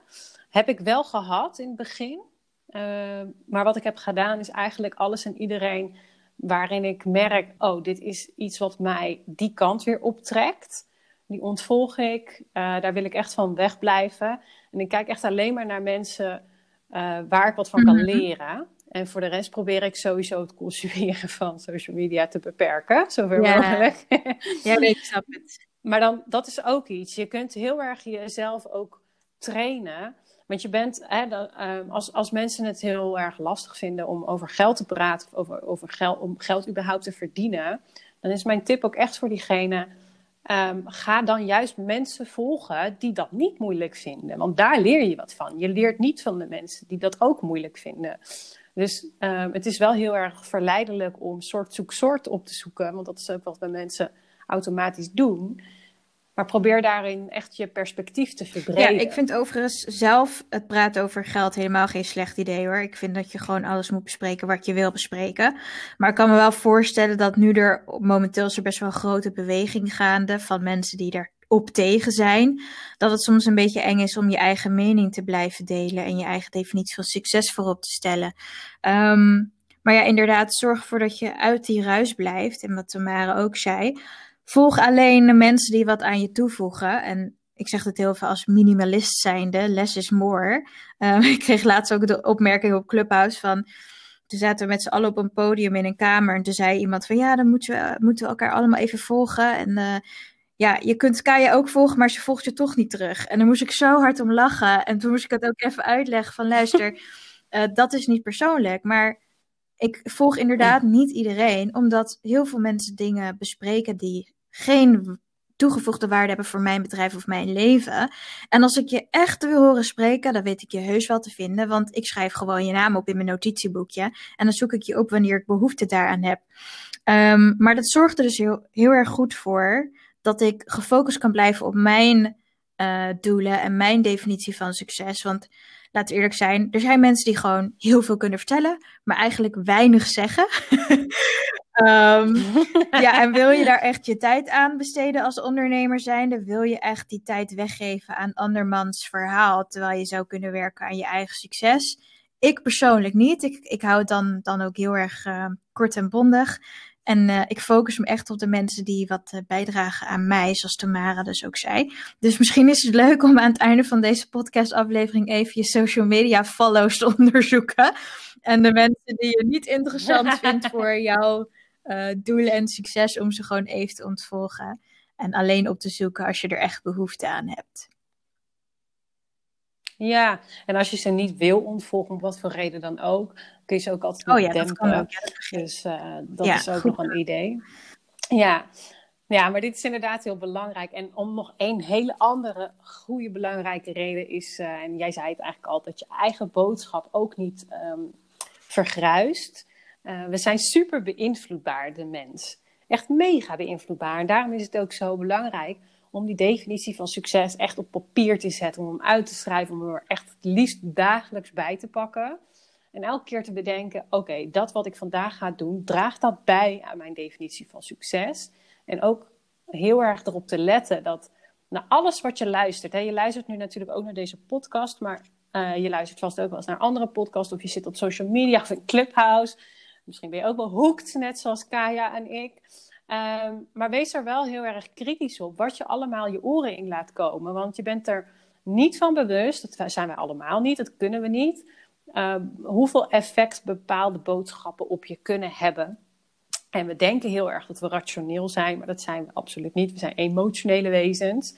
Heb ik wel gehad in het begin. Ehm, maar wat ik heb gedaan is eigenlijk alles en iedereen waarin ik merk, oh, dit is iets wat mij die kant weer optrekt. Die ontvolg ik. Uh, daar wil ik echt van wegblijven. En ik kijk echt alleen maar naar mensen uh, waar ik wat van kan mhm. leren. En voor de rest probeer ik sowieso het consumeren van social media te beperken, zoveel ja. mogelijk. ja, ik snap het. Maar dan, dat is ook iets. Je kunt heel erg jezelf ook trainen want je bent, hè, ehm, als, als mensen het heel erg lastig vinden om over geld te praten, of over, over geld, om geld überhaupt te verdienen, dan is mijn tip ook echt voor diegene. Um, ga dan juist mensen volgen die dat niet moeilijk vinden. Want daar leer je wat van. Je leert niet van de mensen die dat ook moeilijk vinden. Dus um, het is wel heel erg verleidelijk om soort zoek soort op te zoeken. Want dat is ook wat we mensen automatisch doen. Maar probeer daarin echt je perspectief te verbreden. Ja, ik vind overigens zelf het praten over geld helemaal geen slecht idee hoor. Ik vind dat je gewoon alles moet bespreken wat je wil bespreken. Maar ik kan me wel voorstellen dat nu er momenteel is er best wel een grote beweging gaande van mensen die er op tegen zijn. Dat het soms een beetje eng is om je eigen mening te blijven delen en je eigen definitie van succes voorop te stellen. Ehm, maar ja, inderdaad, zorg ervoor dat je uit die ruis blijft. En wat Tamara ook zei. Volg alleen de mensen die wat aan je toevoegen. En ik zeg het heel veel als minimalist zijnde, less is more. Um, ik kreeg laatst ook de opmerking op Clubhouse van... Toen zaten we met z'n allen op een podium in een kamer. En toen zei iemand van ja, dan moeten we, moeten we elkaar allemaal even volgen. En uh, ja, je kunt Kaya ook volgen, maar ze volgt je toch niet terug. En dan moest ik zo hard om lachen. En toen moest ik het ook even uitleggen van luister, uh, dat is niet persoonlijk. Maar ik volg inderdaad niet iedereen, omdat heel veel mensen dingen bespreken die geen toegevoegde waarde hebben voor mijn bedrijf of mijn leven. En als ik je echt wil horen spreken, dan weet ik je heus wel te vinden, want ik schrijf gewoon je naam op in mijn notitieboekje en dan zoek ik je op wanneer ik behoefte daaraan heb. Um, maar dat zorgt er dus heel, heel erg goed voor dat ik gefocust kan blijven op mijn uh, doelen en mijn definitie van succes. Want laten we eerlijk zijn, er zijn mensen die gewoon heel veel kunnen vertellen, maar eigenlijk weinig zeggen. um, ja, en wil je daar echt je tijd aan besteden als ondernemer zijnde? Wil je echt die tijd weggeven aan andermans verhaal, terwijl je zou kunnen werken aan je eigen succes? Ik persoonlijk niet. Ik, ik hou het dan, dan ook heel erg uh, kort en bondig. En uh, ik focus me echt op de mensen die wat uh, bijdragen aan mij, zoals Tamara dus ook zei. Dus misschien is het leuk om aan het einde van deze podcastaflevering even je social media follows te onderzoeken. En de mensen die je niet interessant vindt voor jouw uh, doelen en succes, om ze gewoon even te ontvolgen. En alleen op te zoeken als je er echt behoefte aan hebt. Ja, en als je ze niet wil ontvolgen, om wat voor reden dan ook, kun je ze ook altijd oh, ja, dempen. Dat kan ook. Ja, dat dus uh, dat ja, is ook nog een idee. Ja. ja, maar dit is inderdaad heel belangrijk. En om nog één hele andere goede belangrijke reden is, uh, en jij zei het eigenlijk al, dat je eigen boodschap ook niet um, vergruist. Uh, we zijn super beïnvloedbaar, de mens. Echt mega beïnvloedbaar. En daarom is het ook zo belangrijk om die definitie van succes echt op papier te zetten, om hem uit te schrijven, om hem er echt het liefst dagelijks bij te pakken. En elke keer te bedenken: oké, dat wat ik vandaag ga doen, draagt dat bij aan mijn definitie van succes? En ook heel erg erop te letten dat naar alles wat je luistert, hè, je luistert nu natuurlijk ook naar deze podcast, maar uh, je luistert vast ook wel eens naar andere podcasts, of je zit op social media of in Clubhouse. Misschien ben je ook wel hooked, net zoals Kaya en ik. Um, maar wees er wel heel erg kritisch op wat je allemaal je oren in laat komen. Want je bent er niet van bewust, dat zijn wij allemaal niet, dat kunnen we niet. Um, hoeveel effect bepaalde boodschappen op je kunnen hebben. En we denken heel erg dat we rationeel zijn, maar dat zijn we absoluut niet. We zijn emotionele wezens.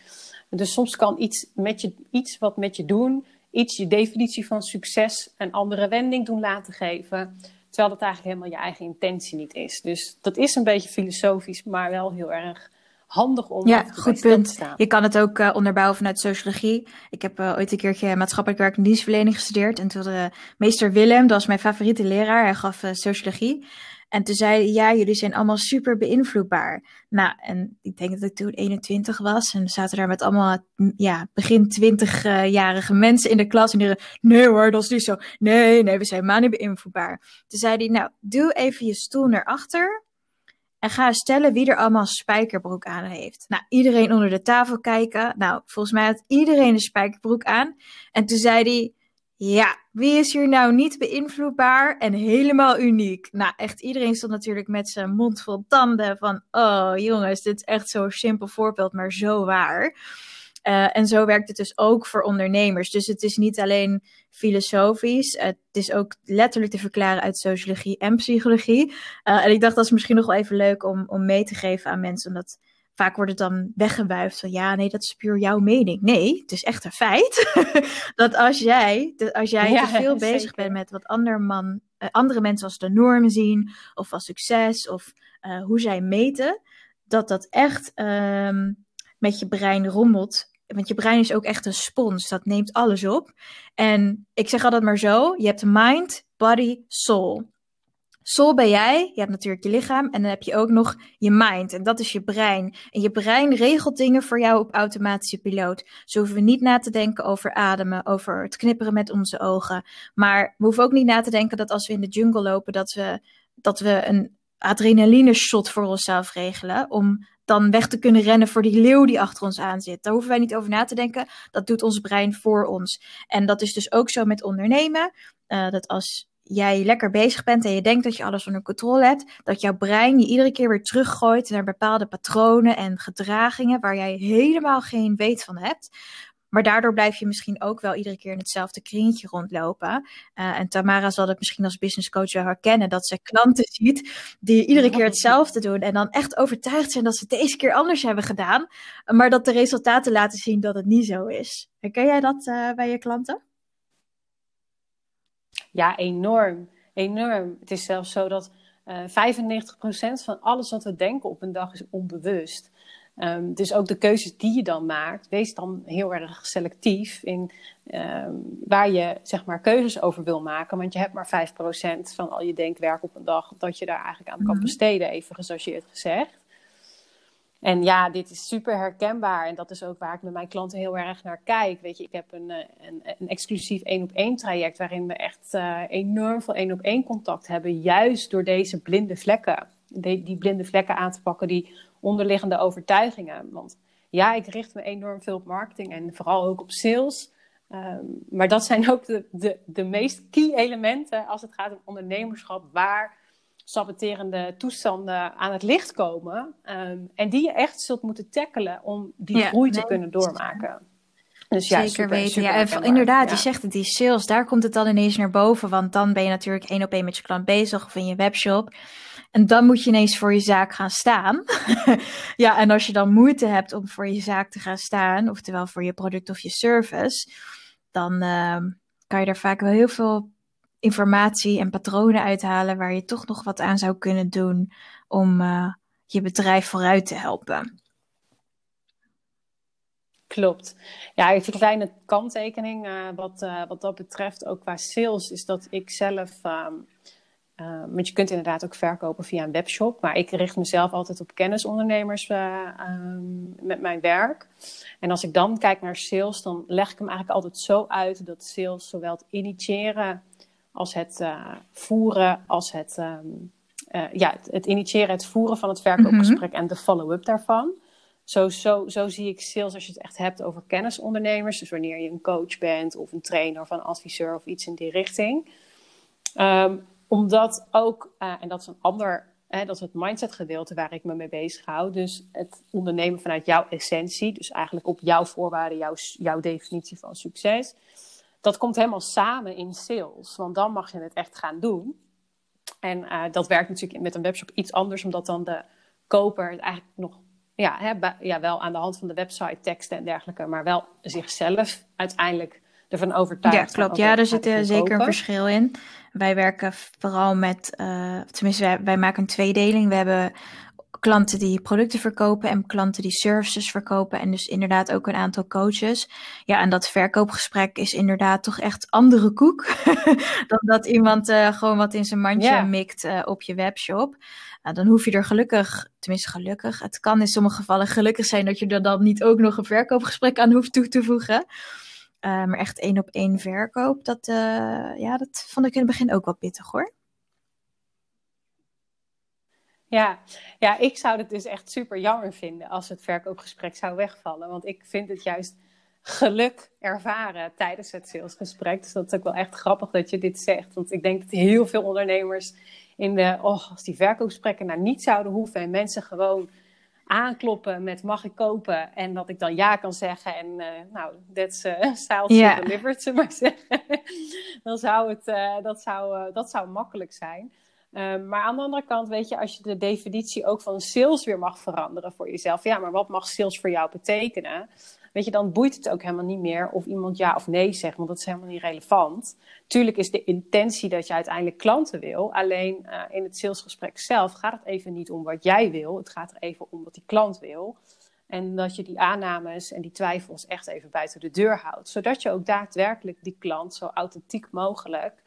Dus soms kan iets, met je, iets wat met je doen, iets je definitie van succes een andere wending doen laten geven. Terwijl dat eigenlijk helemaal je eigen intentie niet is. Dus dat is een beetje filosofisch, maar wel heel erg handig om ja, goed punt. te staan. Je kan het ook uh, onderbouwen vanuit sociologie. Ik heb uh, ooit een keertje maatschappelijk werk en dienstverlening gestudeerd. En toen uh, meester Willem, dat was mijn favoriete leraar, hij gaf sociologie. En toen zei hij, ja, jullie zijn allemaal super beïnvloedbaar. Nou, en ik denk dat ik toen 21 was. En zaten daar met allemaal, ja, begin 20-jarige mensen in de klas. En die zeiden, nee hoor, dat is niet zo. Nee, nee, we zijn helemaal niet beïnvloedbaar. Toen zei hij, nou, doe even je stoel naar achter. En ga stellen wie er allemaal spijkerbroek aan heeft. Nou, iedereen onder de tafel kijken. Nou, volgens mij had iedereen een spijkerbroek aan. En toen zei hij, ja, wie is hier nou niet beïnvloedbaar en helemaal uniek? Nou, echt iedereen stond natuurlijk met zijn mond vol tanden van, oh jongens, dit is echt zo'n simpel voorbeeld, maar zo waar. Uh, en zo werkt het dus ook voor ondernemers. Dus het is niet alleen filosofisch, het is ook letterlijk te verklaren uit sociologie en psychologie. Uh, en ik dacht dat is misschien nog wel even leuk om, om mee te geven aan mensen, omdat vaak wordt het dan weggewuifd van ja, nee, dat is puur jouw mening. Nee, het is echt een feit dat als jij, als jij te veel bezig bent met wat andere, man, uh, andere mensen als de norm zien, of als succes, of uh, hoe zij meten, dat dat echt um, met je brein rommelt. Want je brein is ook echt een spons, dat neemt alles op. En ik zeg altijd maar zo, je hebt mind, body, soul. Soul ben jij, je hebt natuurlijk je lichaam en dan heb je ook nog je mind en dat is je brein. En je brein regelt dingen voor jou op automatische piloot. Zo hoeven we niet na te denken over ademen, over het knipperen met onze ogen. Maar we hoeven ook niet na te denken dat als we in de jungle lopen, dat we, dat we een adrenaline shot voor onszelf regelen om dan weg te kunnen rennen voor die leeuw die achter ons aan zit. Daar hoeven wij niet over na te denken. Dat doet ons brein voor ons. En dat is dus ook zo met ondernemen. Uh, dat als jij lekker bezig bent en je denkt dat je alles onder controle hebt, dat jouw brein je iedere keer weer teruggooit naar bepaalde patronen en gedragingen waar jij helemaal geen weet van hebt. Maar daardoor blijf je misschien ook wel iedere keer in hetzelfde kringetje rondlopen. Uh, en Tamara zal het misschien als business coach wel herkennen dat ze klanten ziet die iedere keer hetzelfde doen. En dan echt overtuigd zijn dat ze het deze keer anders hebben gedaan. Maar dat de resultaten laten zien dat het niet zo is. Herken jij dat uh, bij je klanten? Ja, enorm. Enorm. Het is zelfs zo dat uh, eh, 95% van alles wat we denken op een dag is onbewust. Um, dus ook de keuzes die je dan maakt, wees dan heel erg selectief in um, waar je zeg maar keuzes over wil maken. Want je hebt maar 5% van al je denkwerk op een dag dat je daar eigenlijk aan kan mhm. besteden, even zoals je het gezegd. En ja, dit is super herkenbaar. En dat is ook waar ik met mijn klanten heel erg naar kijk. Weet je, ik heb een, eh, een, een exclusief één op één traject waarin we echt uh, enorm veel één op één contact hebben. Juist door deze blinde vlekken. Die, blinde vlekken aan te pakken, die onderliggende overtuigingen. Want ja, ik richt me enorm veel op marketing en vooral ook op sales. Um, maar dat zijn ook de, de, de meest key elementen als het gaat om ondernemerschap, waar saboterende toestanden aan het licht komen. Um, en die je echt zult moeten tackelen om die groei te kunnen doormaken. Dus ja, Zeker weten. ja, en inderdaad, je zegt het, die sales, daar komt het dan ineens naar boven. Want dan ben je natuurlijk één op één met je klant bezig of in je webshop. En dan moet je ineens voor je zaak gaan staan. ja, en als je dan moeite hebt om voor je zaak te gaan staan, oftewel voor je product of je service, dan uh, kan je er vaak wel heel veel informatie en patronen uithalen waar je toch nog wat aan zou kunnen doen om uh, je bedrijf vooruit te helpen. Klopt. Ja, een kleine kanttekening uh, wat, uh, wat dat betreft, ook qua sales, is dat ik zelf. Uh, want je kunt inderdaad ook verkopen via een webshop. Maar ik richt mezelf altijd op kennisondernemers um, met mijn werk. En als ik dan kijk naar sales, dan leg ik hem eigenlijk altijd zo uit dat sales zowel het initiëren als het voeren, als het, um, ja, het, het, initiëren, het voeren van het verkoopgesprek mhm. en de follow-up daarvan. Zo, zo, zo zie ik sales als je het echt hebt over kennisondernemers. Dus wanneer je een coach bent of een trainer of een adviseur of iets in die richting. Um, omdat ook, uh, en dat is een ander, hè, dat is het mindset gedeelte waar ik me mee bezig hou. Dus het ondernemen vanuit jouw essentie. Dus eigenlijk op jouw voorwaarden, jouw, jouw definitie van succes. Dat komt helemaal samen in sales. Want dan mag je het echt gaan doen. En uh, dat werkt natuurlijk met een webshop iets anders, omdat dan de koper het eigenlijk nog ja, hè, ja, wel aan de hand van de website, teksten en dergelijke, maar wel zichzelf uiteindelijk ervan overtuigd. Ja, klopt. Ja, er zit zeker een verschil in. Wij werken vooral met, uh, tenminste, wij, wij, maken een tweedeling. We hebben klanten die producten verkopen en klanten die services verkopen. En dus inderdaad ook een aantal coaches. Ja, en dat verkoopgesprek is inderdaad toch echt andere koek. dan dat iemand uh, gewoon wat in zijn mandje mikt uh, op je webshop. Nou, dan hoef je er gelukkig, tenminste gelukkig, het kan in sommige gevallen gelukkig zijn dat je er dan niet ook nog een verkoopgesprek aan hoeft toe te voegen. Uh, maar echt één op één verkoop, dat, ja, dat vond ik in het begin ook wel pittig hoor. Ja, ja, ik zou het dus echt super jammer vinden als het verkoopgesprek zou wegvallen. Want ik vind het juist geluk ervaren tijdens het salesgesprek. Dus dat is ook wel echt grappig dat je dit zegt. Want ik denk dat heel veel ondernemers in de, oh, als die verkoopgesprekken nou niet zouden hoeven en mensen gewoon aankloppen met mag ik kopen en dat ik dan ja kan zeggen en uh, nou, that's uh, style yeah. delivered, ze maar zeggen. dan zou het, uh, dat, zou, dat zou makkelijk zijn. Um, maar aan de andere kant, weet je, als je de definitie ook van sales weer mag veranderen voor jezelf. Ja, maar wat mag sales voor jou betekenen? weet je, dan boeit het ook helemaal niet meer of iemand ja of nee zegt, want dat is helemaal niet relevant. Tuurlijk is de intentie dat je uiteindelijk klanten wil, alleen uh, in het salesgesprek zelf gaat het even niet om wat jij wil, het gaat er even om wat die klant wil. En dat je die aannames en die twijfels echt even buiten de deur houdt, zodat je ook daadwerkelijk die klant zo authentiek mogelijk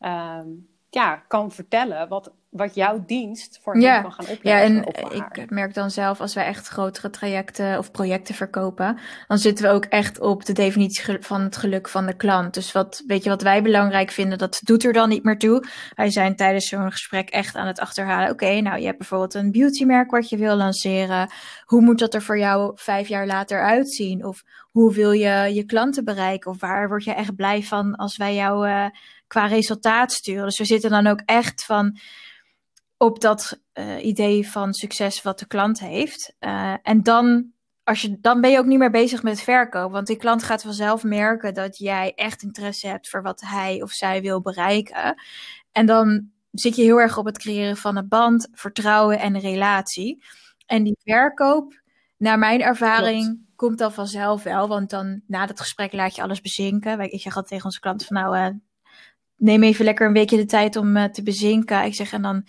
um, ja, kan vertellen wat, wat jouw dienst voor ja. kan gaan opleggen. Ja, en ik merk dan zelf als wij echt grotere trajecten of projecten verkopen, dan zitten we ook echt op de definitie van het geluk van de klant. Dus wat, weet je, wat wij belangrijk vinden, dat doet er dan niet meer toe. Wij zijn tijdens zo'n gesprek echt aan het achterhalen. Oké, nou, je hebt bijvoorbeeld een beautymerk wat je wil lanceren. Hoe moet dat er voor jou vijf jaar later uitzien? Of hoe wil je je klanten bereiken? Of waar word je echt blij van als wij jou uh, qua resultaat sturen? Dus we zitten dan ook echt van op dat uh, idee van succes wat de klant heeft. Uh, en dan, als je, dan ben je ook niet meer bezig met verkoop. Want die klant gaat vanzelf merken dat jij echt interesse hebt voor wat hij of zij wil bereiken. En dan zit je heel erg op het creëren van een band, vertrouwen en een relatie. En die verkoop, naar mijn ervaring, komt dan vanzelf wel. Want dan na dat gesprek laat je alles bezinken. Ik zeg altijd tegen onze klanten van nou, uh, neem even lekker een weekje de tijd om uh, te bezinken. Ik zeg en dan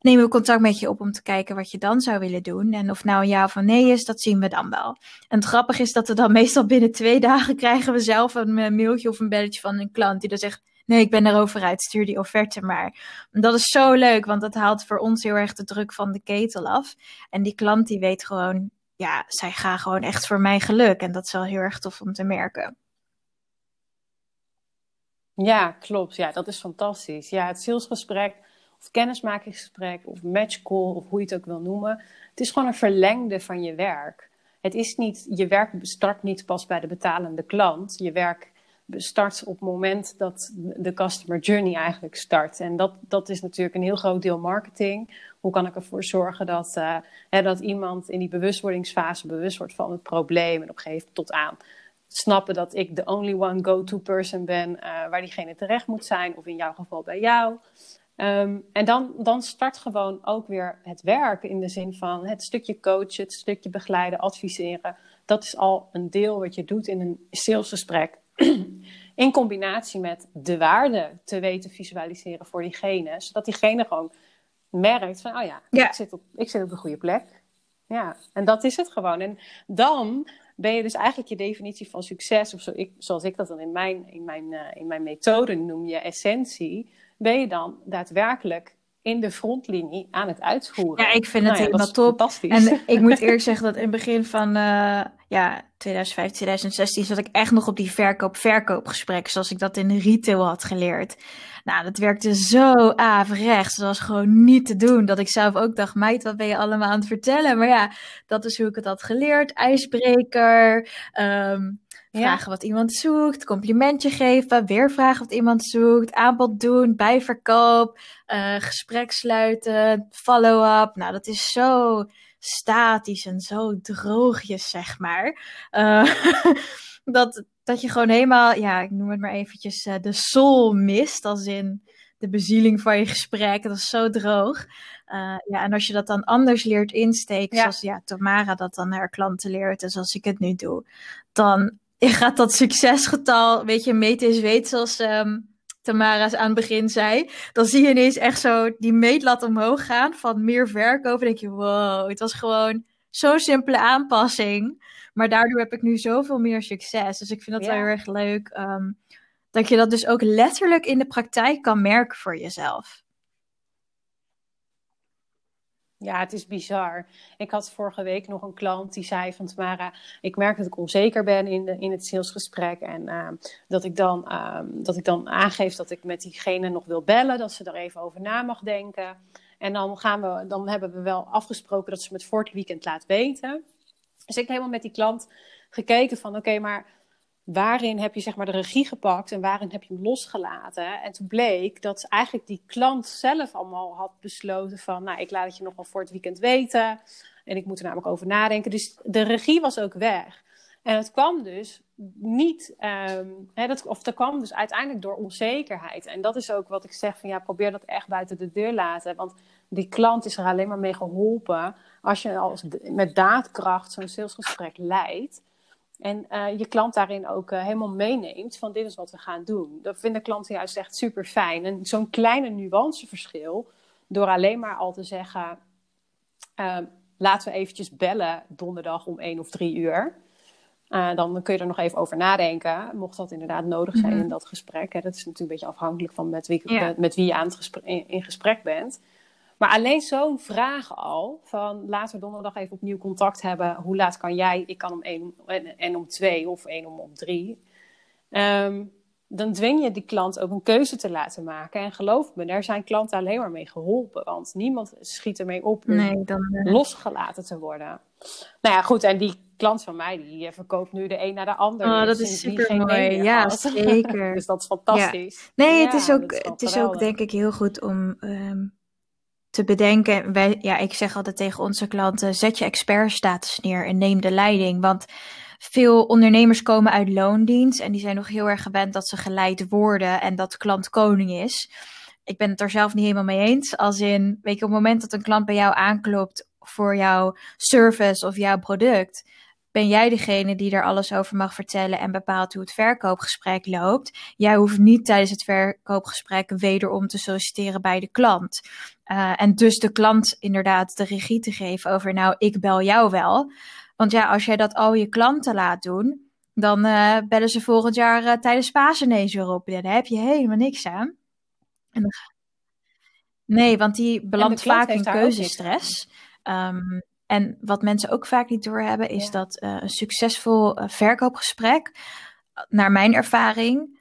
nemen we contact met je op om te kijken wat je dan zou willen doen. En of nou een ja of nee is, dat zien we dan wel. En het grappige is dat we dan meestal binnen twee dagen krijgen we zelf een eh, mailtje of een belletje van een klant die dan zegt, nee, ik ben erover uit, stuur die offerte maar. En dat is zo leuk, want dat haalt voor ons heel erg de druk van de ketel af. En die klant die weet gewoon, ja, zij gaan gewoon echt voor mijn geluk. En dat is wel heel erg tof om te merken. Ja, klopt. Ja, dat is fantastisch. Ja, het salesgesprek of kennismakingsgesprek of matchcall of hoe je het ook wil noemen. Het is gewoon een verlengde van je werk. Het is niet, je werk start niet pas bij de betalende klant. Je werk start op het moment dat de customer journey eigenlijk start. En dat, dat is natuurlijk een heel groot deel marketing. Hoe kan ik ervoor zorgen dat, uh, hè, dat iemand in die bewustwordingsfase bewust wordt van het probleem en op een gegeven tot aan snappen dat ik de only one go-to person ben uh, waar diegene terecht moet zijn, of in jouw geval bij jou. Um, en dan, dan start gewoon ook weer het werk in de zin van het stukje coachen, het stukje begeleiden, adviseren. Dat is al een deel wat je doet in een salesgesprek. in combinatie met de waarde te weten visualiseren voor diegene. Zodat diegene gewoon merkt van, oh ja, Ik, zit op, ik zit op de goede plek. Ja, en dat is het gewoon. En dan ben je dus eigenlijk je definitie van succes, of zo, ik, zoals ik dat dan in mijn, in, mijn, uh, in mijn methode noem, je essentie ben je dan daadwerkelijk in de frontlinie aan het uitvoeren. Ja, ik vind het nou helemaal top. En ik moet eerlijk zeggen dat in het begin van uh, ja, 2015, 2016 zat ik echt nog op die verkoop-verkoopgesprek, zoals ik dat in de retail had geleerd. Nou, dat werkte zo averechts. Dat was gewoon niet te doen. Dat ik zelf ook dacht, meid, wat ben je allemaal aan het vertellen? Maar ja, dat is hoe ik het had geleerd. IJsbreker, um, Vragen wat iemand zoekt, complimentje geven, weer vragen wat iemand zoekt, aanbod doen, bijverkoop, uh, gesprek sluiten, follow-up. Nou, dat is zo statisch en zo droogjes, zeg maar. Uh, dat, dat je gewoon helemaal, ja, ik noem het maar eventjes, uh, de soul mist, als in de bezieling van je gesprek. Dat is zo droog. Uh, ja, en als je dat dan anders leert insteken, zoals ja, Tamara dat dan haar klanten leert en zoals ik het nu doe, dan je gaat dat succesgetal, weet je, meten is weet, zoals um, Tamara's aan het begin zei. Dan zie je ineens echt zo die meetlat omhoog gaan van meer verkopen. Dan denk je, wow, het was gewoon zo'n simpele aanpassing. Maar daardoor heb ik nu zoveel meer succes. Dus ik vind dat wel heel erg leuk. Um, dat je dat dus ook letterlijk in de praktijk kan merken voor jezelf. Ja, het is bizar. Ik had vorige week nog een klant die zei van Tamara, ik merk dat ik onzeker ben in, de, in het salesgesprek en uh, dat, ik dan, uh, dat ik dan aangeef dat ik met diegene nog wil bellen, dat ze er even over na mag denken. En dan, gaan we, dan hebben we wel afgesproken dat ze me het voor het weekend laat weten. Dus ik heb helemaal met die klant gekeken van oké, maar waarin heb je zeg maar de regie gepakt en waarin heb je hem losgelaten? En toen bleek dat eigenlijk die klant zelf allemaal had besloten van, nou, ik laat het je nog wel voor het weekend weten. En ik moet er namelijk over nadenken. Dus de regie was ook weg. En het kwam dus niet, hè, dat, of dat kwam dus uiteindelijk door onzekerheid. En dat is ook wat ik zeg van, ja, probeer dat echt buiten de deur laten. Want die klant is er alleen maar mee geholpen als je als, met daadkracht zo'n salesgesprek leidt. En uh, je klant daarin ook uh, helemaal meeneemt van dit is wat we gaan doen. Dat vinden klanten juist echt super fijn. En zo'n kleine nuanceverschil, door alleen maar al te zeggen, uh, laten we eventjes bellen donderdag om één of drie uur. dan kun je er nog even over nadenken, mocht dat inderdaad nodig zijn mhm. in dat gesprek. Hè. Dat is natuurlijk een beetje afhankelijk van met wie, met wie je aan het gesprek, in, in, gesprek bent. Maar alleen zo'n vraag al, van laten we donderdag even opnieuw contact hebben. Hoe laat kan jij? Ik kan om één en, om twee of één om om drie. Ehm, dan dwing je die klant ook een keuze te laten maken. En geloof me, daar zijn klanten alleen maar mee geholpen. Want niemand schiet ermee op om Nee, dan, eh, losgelaten te worden. Nou ja, goed. En die klant van mij, die eh, verkoopt nu de een naar de ander. Oh, dat is super mooi. Ja, zeker. dus dat is fantastisch. Nee, het is ook, het is ook denk ik heel goed om ehm, te bedenken. Wij, ja, ik zeg altijd tegen onze klanten: zet je expertstatus neer en neem de leiding. Want veel ondernemers komen uit loondienst en die zijn nog heel erg gewend dat ze geleid worden en dat klant koning is. Ik ben het er zelf niet helemaal mee eens. Als in, weet je, op het moment dat een klant bij jou aanklopt voor jouw service of jouw product, ben jij degene die er alles over mag vertellen en bepaalt hoe het verkoopgesprek loopt. Jij hoeft niet tijdens het verkoopgesprek wederom te solliciteren bij de klant. Uh, en dus de klant inderdaad de regie te geven over, nou, ik bel jou wel. Want ja, als jij dat al je klanten laat doen, dan uh, bellen ze volgend jaar uh, tijdens Pasen ineens weer op. En daar heb je helemaal niks aan. En dan... Nee, want die belandt vaak in keuzestress. Um, en wat mensen ook vaak niet doorhebben, is ja. dat uh, een succesvol uh, verkoopgesprek, naar mijn ervaring,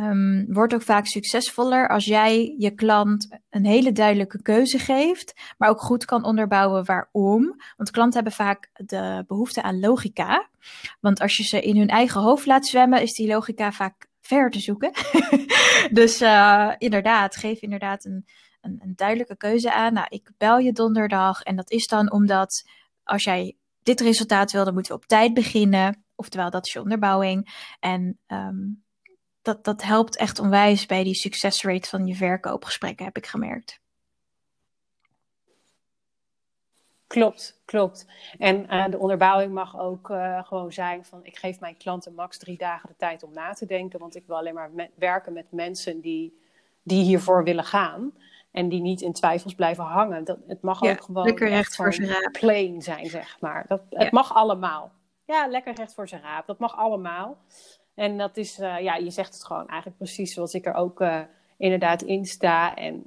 um, wordt ook vaak succesvoller als jij je klant een hele duidelijke keuze geeft, maar ook goed kan onderbouwen waarom. Want klanten hebben vaak de behoefte aan logica. Want als je ze in hun eigen hoofd laat zwemmen, is die logica vaak ver te zoeken. dus uh, inderdaad, geef inderdaad een, een, duidelijke keuze aan. Nou, ik bel je donderdag en dat is dan omdat als jij dit resultaat wil, dan moeten we op tijd beginnen. Oftewel, dat is je onderbouwing. En um, dat, dat helpt echt onwijs bij die succesrate van je verkoopgesprekken, heb ik gemerkt. Klopt, klopt. En uh, de onderbouwing mag ook uh, gewoon zijn van ik geef mijn klanten max drie dagen de tijd om na te denken, want ik wil alleen maar werken met mensen die, die hiervoor willen gaan en die niet in twijfels blijven hangen. Dat, het mag ja, ook gewoon lekker recht voor zijn raap. plain zijn, zeg maar. Dat, het mag allemaal. Ja, lekker recht voor zijn raap. Dat mag allemaal. En dat is, uh, ja, je zegt het gewoon eigenlijk precies zoals ik er ook uh, inderdaad in sta. En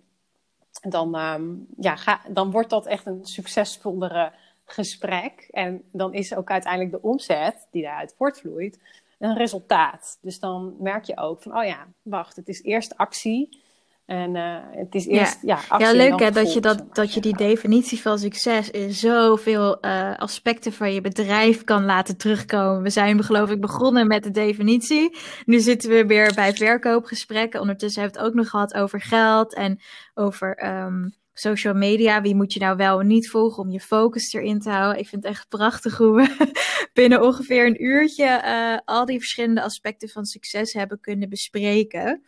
dan, um, ja, ga, dan wordt dat echt een succesvollere gesprek. En dan is ook uiteindelijk de omzet die daaruit voortvloeit een resultaat. Dus dan merk je ook van, oh ja, wacht, het is eerst actie. En uh, het is eerst, ja, ja actie. Ja, leuk hè, dat je, dat, dat je die definitie van succes in zoveel uh, aspecten van je bedrijf kan laten terugkomen. We zijn geloof ik begonnen met de definitie. Nu zitten we weer bij verkoopgesprekken. Ondertussen hebben we het ook nog gehad over geld en over um, social media. Wie moet je nou wel en niet volgen om je focus erin te houden? Ik vind het echt prachtig hoe we binnen ongeveer een uurtje uh, al die verschillende aspecten van succes hebben kunnen bespreken.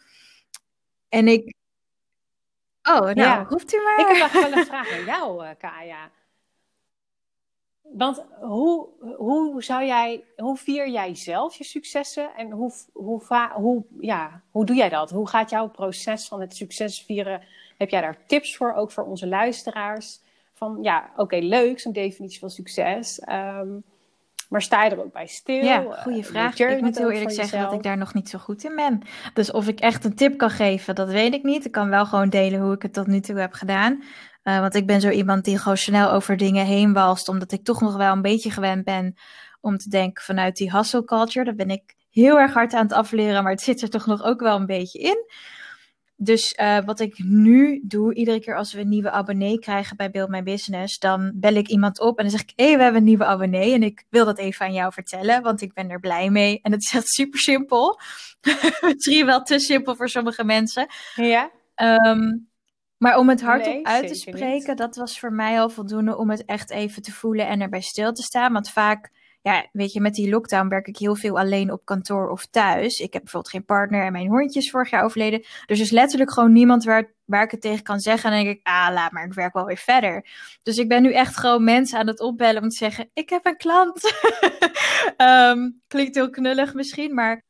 En ik, Oh, nou, ja. roept u maar. Ik heb nog wel een vraag aan jou, uh, Kaya. Want hoe, hoe zou jij, hoe vier jij zelf je successen en hoe, hoe, hoe, ja, hoe doe jij dat? Hoe gaat jouw proces van het succes vieren? Heb jij daar tips voor, ook voor onze luisteraars? Van ja, oké, okay, leuk, zo'n definitie van succes. Um, maar sta je er ook bij stil? Ja, goede vraag. Ik moet heel eerlijk zeggen jezelf? dat ik daar nog niet zo goed in ben. Dus of ik echt een tip kan geven, dat weet ik niet. Ik kan wel gewoon delen hoe ik het tot nu toe heb gedaan. Uh, want ik ben zo iemand die gewoon snel over dingen heen walst. Omdat ik toch nog wel een beetje gewend ben om te denken vanuit die hustle culture. Daar ben ik heel erg hard aan het afleren, maar het zit er toch nog ook wel een beetje in. Dus uh, wat ik nu doe, iedere keer als we een nieuwe abonnee krijgen bij Build My Business, dan bel ik iemand op en dan zeg ik, hé, hey, we hebben een nieuwe abonnee en ik wil dat even aan jou vertellen, want ik ben er blij mee. En het is echt super simpel. Misschien wel te simpel voor sommige mensen. Ja. Um, maar om het hardop nee, uit te spreken, niet. dat was voor mij al voldoende om het echt even te voelen en erbij stil te staan. Want vaak, ja, weet je, met die lockdown werk ik heel veel alleen op kantoor of thuis. Ik heb bijvoorbeeld geen partner en mijn hondje is vorig jaar overleden. Dus er is letterlijk gewoon niemand waar, waar ik het tegen kan zeggen. En dan denk ik, ah, laat maar, ik werk wel weer verder. Dus ik ben nu echt gewoon mensen aan het opbellen om te zeggen, ik heb een klant. um, klinkt heel knullig misschien, maar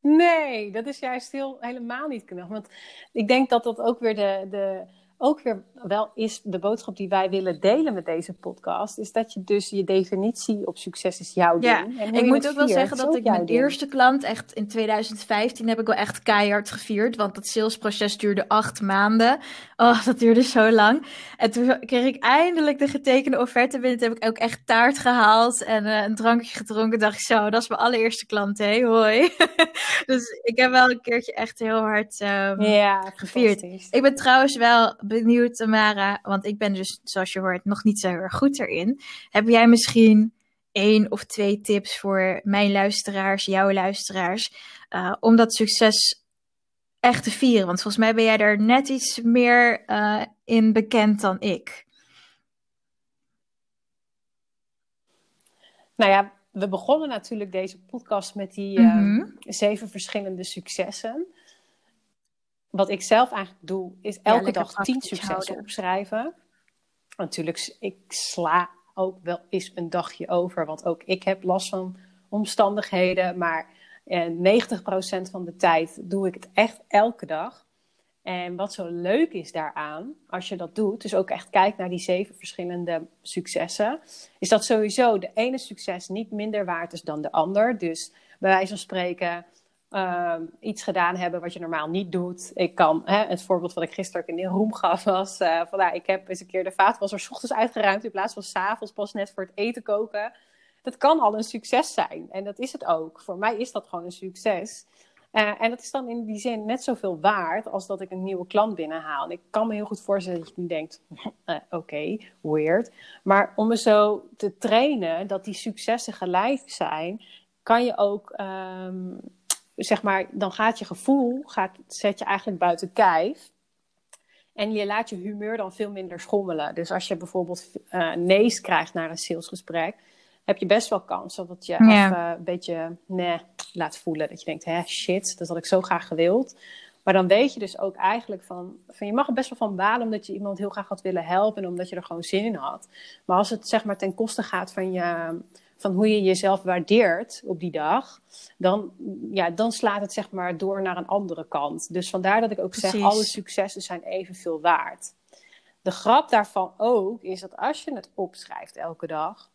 Nee, dat is juist heel, helemaal niet knap. Want ik denk dat dat ook weer de, de ook weer wel is de boodschap die wij willen delen met deze podcast, is dat je dus je definitie op succes is jouw Ja, ding. En hoe ik moet ook wel zeggen dat ik mijn ding. eerste klant echt in 2015 heb ik wel echt keihard gevierd. Want dat salesproces duurde acht maanden. Oh, dat duurde zo lang. En toen kreeg ik eindelijk de getekende offerte binnen. Toen heb ik ook echt taart gehaald en eh, een drankje gedronken. Dacht ik zo, dat is mijn allereerste klant, hé, hoi. dus ik heb wel een keertje echt heel hard ehm, Ja, gevierd. Ik ben trouwens wel benieuwd, Tamara, want ik ben dus, zoals je hoort, nog niet zo heel erg goed erin. Heb jij misschien één of twee tips voor mijn luisteraars, jouw luisteraars, eh, om dat succes echt te vieren? Want volgens mij ben jij daar net iets meer eh, in bekend dan ik. Nou ja, we begonnen natuurlijk deze podcast met die Mhm. zeven verschillende successen. Wat ik zelf eigenlijk doe, is elke dag tien successen opschrijven. Natuurlijk, ik sla ook wel eens een dagje over, want ook ik heb last van omstandigheden. Maar eh, 90% van de tijd doe ik het echt elke dag. En wat zo leuk is daaraan, als je dat doet, dus ook echt kijkt naar die zeven verschillende successen, is dat sowieso de ene succes niet minder waard is dan de ander. Dus bij wijze van spreken, ehm, iets gedaan hebben wat je normaal niet doet. Ik kan, hè, het voorbeeld wat ik gisteren in de room gaf was, eh, van, nou, ik heb eens een keer de vaatwasser 's ochtends uitgeruimd in plaats van 's avonds pas net voor het eten koken. Dat kan al een succes zijn. En dat is het ook. Voor mij is dat gewoon een succes. Eh, en dat is dan in die zin net zoveel waard als dat ik een nieuwe klant binnenhaal. En ik kan me heel goed voorstellen dat je nu denkt, eh, oké, weird. Maar om me zo te trainen dat die successen gelijk zijn, kan je ook, ehm, zeg maar, dan gaat je gevoel, gaat, zet je eigenlijk buiten kijf. En je laat je humeur dan veel minder schommelen. Dus als je bijvoorbeeld eh nee's krijgt naar een salesgesprek, heb je best wel kans dat je Ja. even een beetje nee, laat voelen. Dat je denkt, hè, shit, dat had ik zo graag gewild. Maar dan weet je dus ook eigenlijk van, van je mag er best wel van balen omdat je iemand heel graag had willen helpen en omdat je er gewoon zin in had. Maar als het zeg maar ten koste gaat van, je, van hoe je jezelf waardeert op die dag, dan, ja, dan slaat het zeg maar door naar een andere kant. Dus vandaar dat ik ook zeg, alle successen zijn evenveel waard. De grap daarvan ook is dat als je het opschrijft elke dag,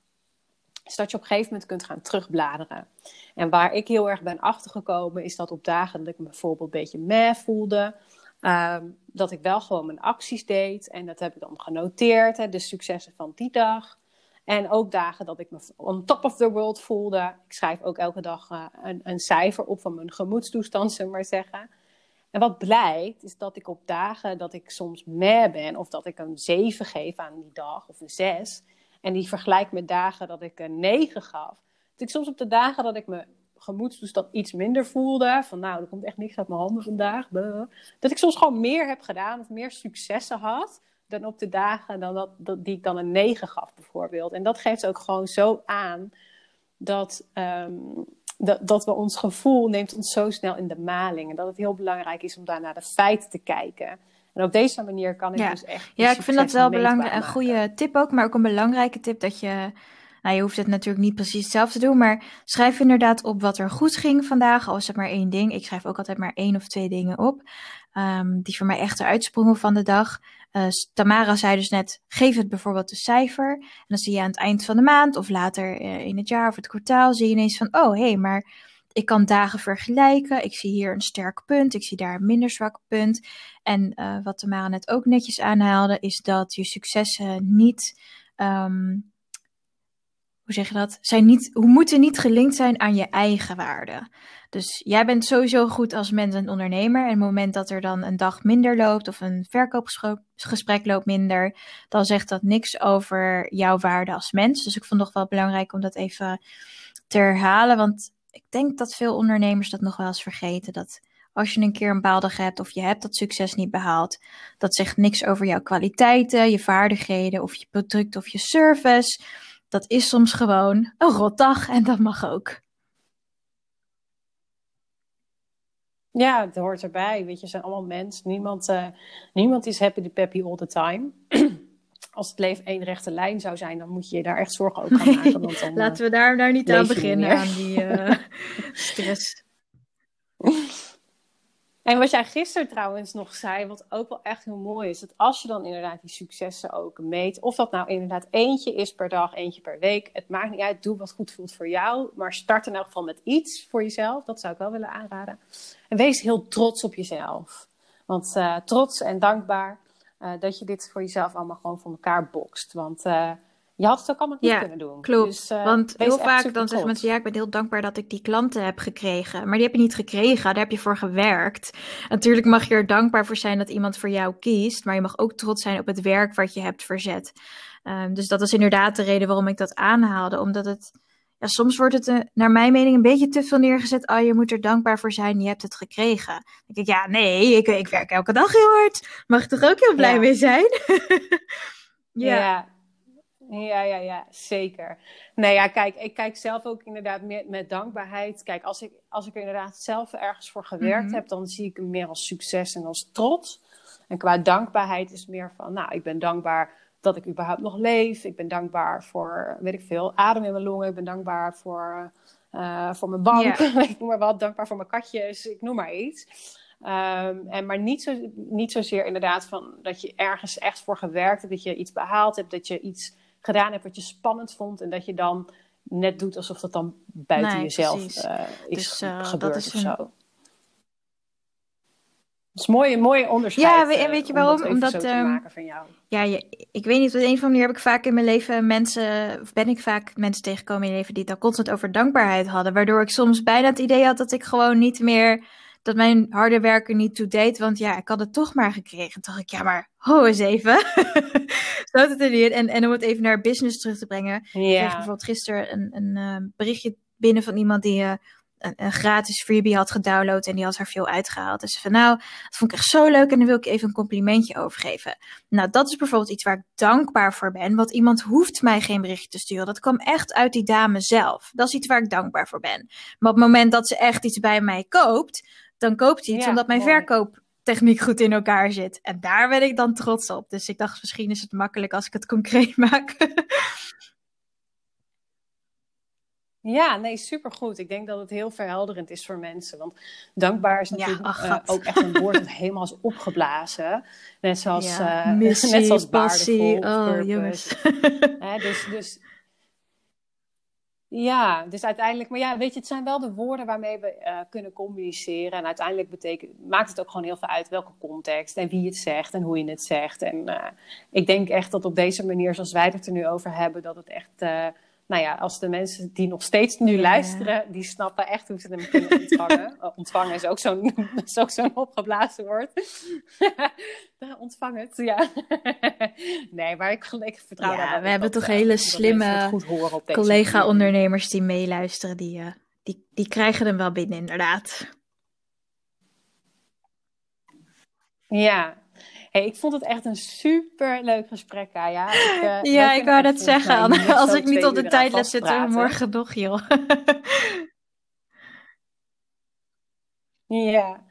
is dat je op een gegeven moment kunt gaan terugbladeren. En waar ik heel erg ben achtergekomen, is dat op dagen dat ik me bijvoorbeeld een beetje meh voelde, ehm, dat ik wel gewoon mijn acties deed. En dat heb ik dan genoteerd, hè, de successen van die dag. En ook dagen dat ik me on top of the world voelde. Ik schrijf ook elke dag eh, een, een cijfer op van mijn gemoedstoestand, zullen we maar zeggen. En wat blijkt, is dat ik op dagen dat ik soms meh ben, of dat ik een 7 geef aan die dag, of een 6, en die vergelijk met dagen dat ik een 9 gaf. Dat ik soms op de dagen dat ik me gemoedstoestand iets minder voelde, van nou, er komt echt niks uit mijn handen vandaag, dat ik soms gewoon meer heb gedaan, of meer successen had, dan op de dagen dan dat, dat, die ik dan een 9 gaf, bijvoorbeeld. En dat geeft ook gewoon zo aan dat, ehm, dat, dat we ons gevoel neemt ons zo snel in de maling. En dat het heel belangrijk is om daar naar de feiten te kijken. En op deze manier kan ik Ja. dus echt. Ja, ik vind dat wel belangrijk. Een goede tip ook, maar ook een belangrijke tip dat je. Nou, je hoeft het natuurlijk niet precies hetzelfde te doen, maar schrijf inderdaad op wat er goed ging vandaag. Al is het maar één ding. Ik schrijf ook altijd maar één of twee dingen op. ehm, die voor mij echt eruit sprongen van de dag. Eh, Tamara zei dus net: geef het bijvoorbeeld een cijfer. En dan zie je aan het eind van de maand of later eh, in het jaar of het kwartaal, zie je ineens van: oh hé, hey, maar ik kan dagen vergelijken. Ik zie hier een sterk punt, ik zie daar een minder zwak punt. En eh, wat Tamara net ook netjes aanhaalde, is dat je successen niet. ehm, hoe zeg je dat? Zijn niet, hoe moeten niet gelinkt zijn aan je eigen waarde. Dus jij bent sowieso goed als mens en ondernemer. En het moment dat er dan een dag minder loopt of een verkoopgesprek loopt minder, dan zegt dat niks over jouw waarde als mens. Dus ik vond het nog wel belangrijk om dat even te herhalen. Want ik denk dat veel ondernemers dat nog wel eens vergeten. Dat als je een keer een baaldag hebt of je hebt dat succes niet behaald, dat zegt niks over jouw kwaliteiten, je vaardigheden of je product of je service. Dat is soms gewoon een rotdag en dat mag ook. Ja, het hoort erbij. Weet je, we zijn allemaal mensen. Niemand, eh, niemand is happy the peppy all the time. Als het leven één rechte lijn zou zijn, dan moet je je daar echt zorgen over gaan maken. Want dan, eh, Laten we daar nou niet aan niet beginnen, aan die eh, stress. En wat jij gisteren trouwens nog zei, wat ook wel echt heel mooi is, dat als je dan inderdaad die successen ook meet, of dat nou inderdaad eentje is per dag, eentje per week, het maakt niet uit, doe wat goed voelt voor jou, maar start in elk geval met iets voor jezelf, dat zou ik wel willen aanraden. En wees heel trots op jezelf. Want uh, trots en dankbaar uh, dat je dit voor jezelf allemaal gewoon voor elkaar bokst. Want uh, je had het ook allemaal niet ja, kunnen doen. Klopt. Dus, uh, Want heel vaak dan zeggen mensen: ja, ik ben heel dankbaar dat ik die klanten heb gekregen. Maar die heb je niet gekregen, daar heb je voor gewerkt. Natuurlijk mag je er dankbaar voor zijn dat iemand voor jou kiest. Maar je mag ook trots zijn op het werk wat je hebt verzet. Um, dus dat is inderdaad de reden waarom ik dat aanhaalde. Omdat het. Ja, soms wordt het, uh, naar mijn mening, een beetje te veel neergezet. Oh, je moet er dankbaar voor zijn, je hebt het gekregen. Dan denk ik, ja, nee, ik, ik werk elke dag heel hard. Mag ik toch ook heel blij Ja. mee zijn? Ja. ja. Ja, ja, ja, zeker. Nee, ja, kijk, ik kijk zelf ook inderdaad meer met dankbaarheid. Kijk, als ik, als ik er inderdaad zelf ergens voor gewerkt Mhm. heb, dan zie ik hem meer als succes en als trots. En qua dankbaarheid is meer van, nou, ik ben dankbaar dat ik überhaupt nog leef. Ik ben dankbaar voor, weet ik veel, adem in mijn longen. Ik ben dankbaar voor, eh, voor mijn bank. ik noem maar wat. Dankbaar voor mijn katjes. Ik noem maar iets. Um, en maar niet, zo, niet zozeer inderdaad van dat je ergens echt voor gewerkt hebt, dat je iets behaald hebt, dat je iets gedaan hebt wat je spannend vond en dat je dan net doet alsof dat dan buiten Nee, jezelf uh, is Dus, uh, gebeurd dat is of een- zo. Dat is een mooie, mooie onderscheid. Ja, we- en eh, weet je om waarom? Omdat, maken van jou. Ja, je, ik weet niet, op een of andere manier heb ik vaak in mijn leven mensen, of ben ik vaak mensen tegengekomen in mijn leven die het dan constant over dankbaarheid hadden. Waardoor ik soms bijna het idee had dat ik gewoon niet meer, dat mijn harde werken niet toe deed. Want ja, ik had het toch maar gekregen. Toen dacht ik, ja, maar ho eens even. Zo het er niet. En, en om het even naar business terug te brengen. Ik kreeg Ja, bijvoorbeeld gisteren een, een eh, berichtje binnen van iemand die eh, een, een gratis freebie had gedownload en die had er veel uitgehaald. Dus van nou, dat vond ik echt zo leuk en daar wil ik even een complimentje over geven. Nou, dat is bijvoorbeeld iets waar ik dankbaar voor ben, want iemand hoeft mij geen berichtje te sturen. Dat kwam echt uit die dame zelf. Dat is iets waar ik dankbaar voor ben. Maar op het moment dat ze echt iets bij mij koopt, dan koopt ze iets Ja, omdat mijn mooi. verkooptechniek goed in elkaar zit. En daar ben ik dan trots op. Dus ik dacht, misschien is het makkelijk als ik het concreet maak. Ja, nee, supergoed. Ik denk dat het heel verhelderend is voor mensen. Want dankbaar is Ja, natuurlijk ach, eh, ook echt een woord dat helemaal is opgeblazen. Net zoals, Ja, eh, missie, net zoals passie, waardevol, oh, purpose. jongens. Dus, dus, ja, dus uiteindelijk, maar ja, weet je, het zijn wel de woorden waarmee we eh, kunnen communiceren. En uiteindelijk betekent, maakt het ook gewoon heel veel uit welke context en wie het zegt en hoe je het zegt. En eh, ik denk echt dat op deze manier, zoals wij het er nu over hebben, dat het echt, eh, nou ja, als de mensen die nog steeds nu Ja. luisteren, die snappen echt hoe ze hem kunnen ontvangen. Oh, ontvangen is ook zo'n zo'n opgeblazen woord. Ontvang het, ja. nee, maar ik, ik vertrouw Ja, daar we op hebben toch eh, hele slimme. Collega-ondernemers die meeluisteren, die, eh, die, die krijgen hem wel binnen, inderdaad. Ja. Hey, ik vond het echt een super leuk gesprek, Kaya. Ik, eh, Ja, ik wou dat zeggen. net Als ik niet op de tijd let zitten, morgen nog, joh. Ja.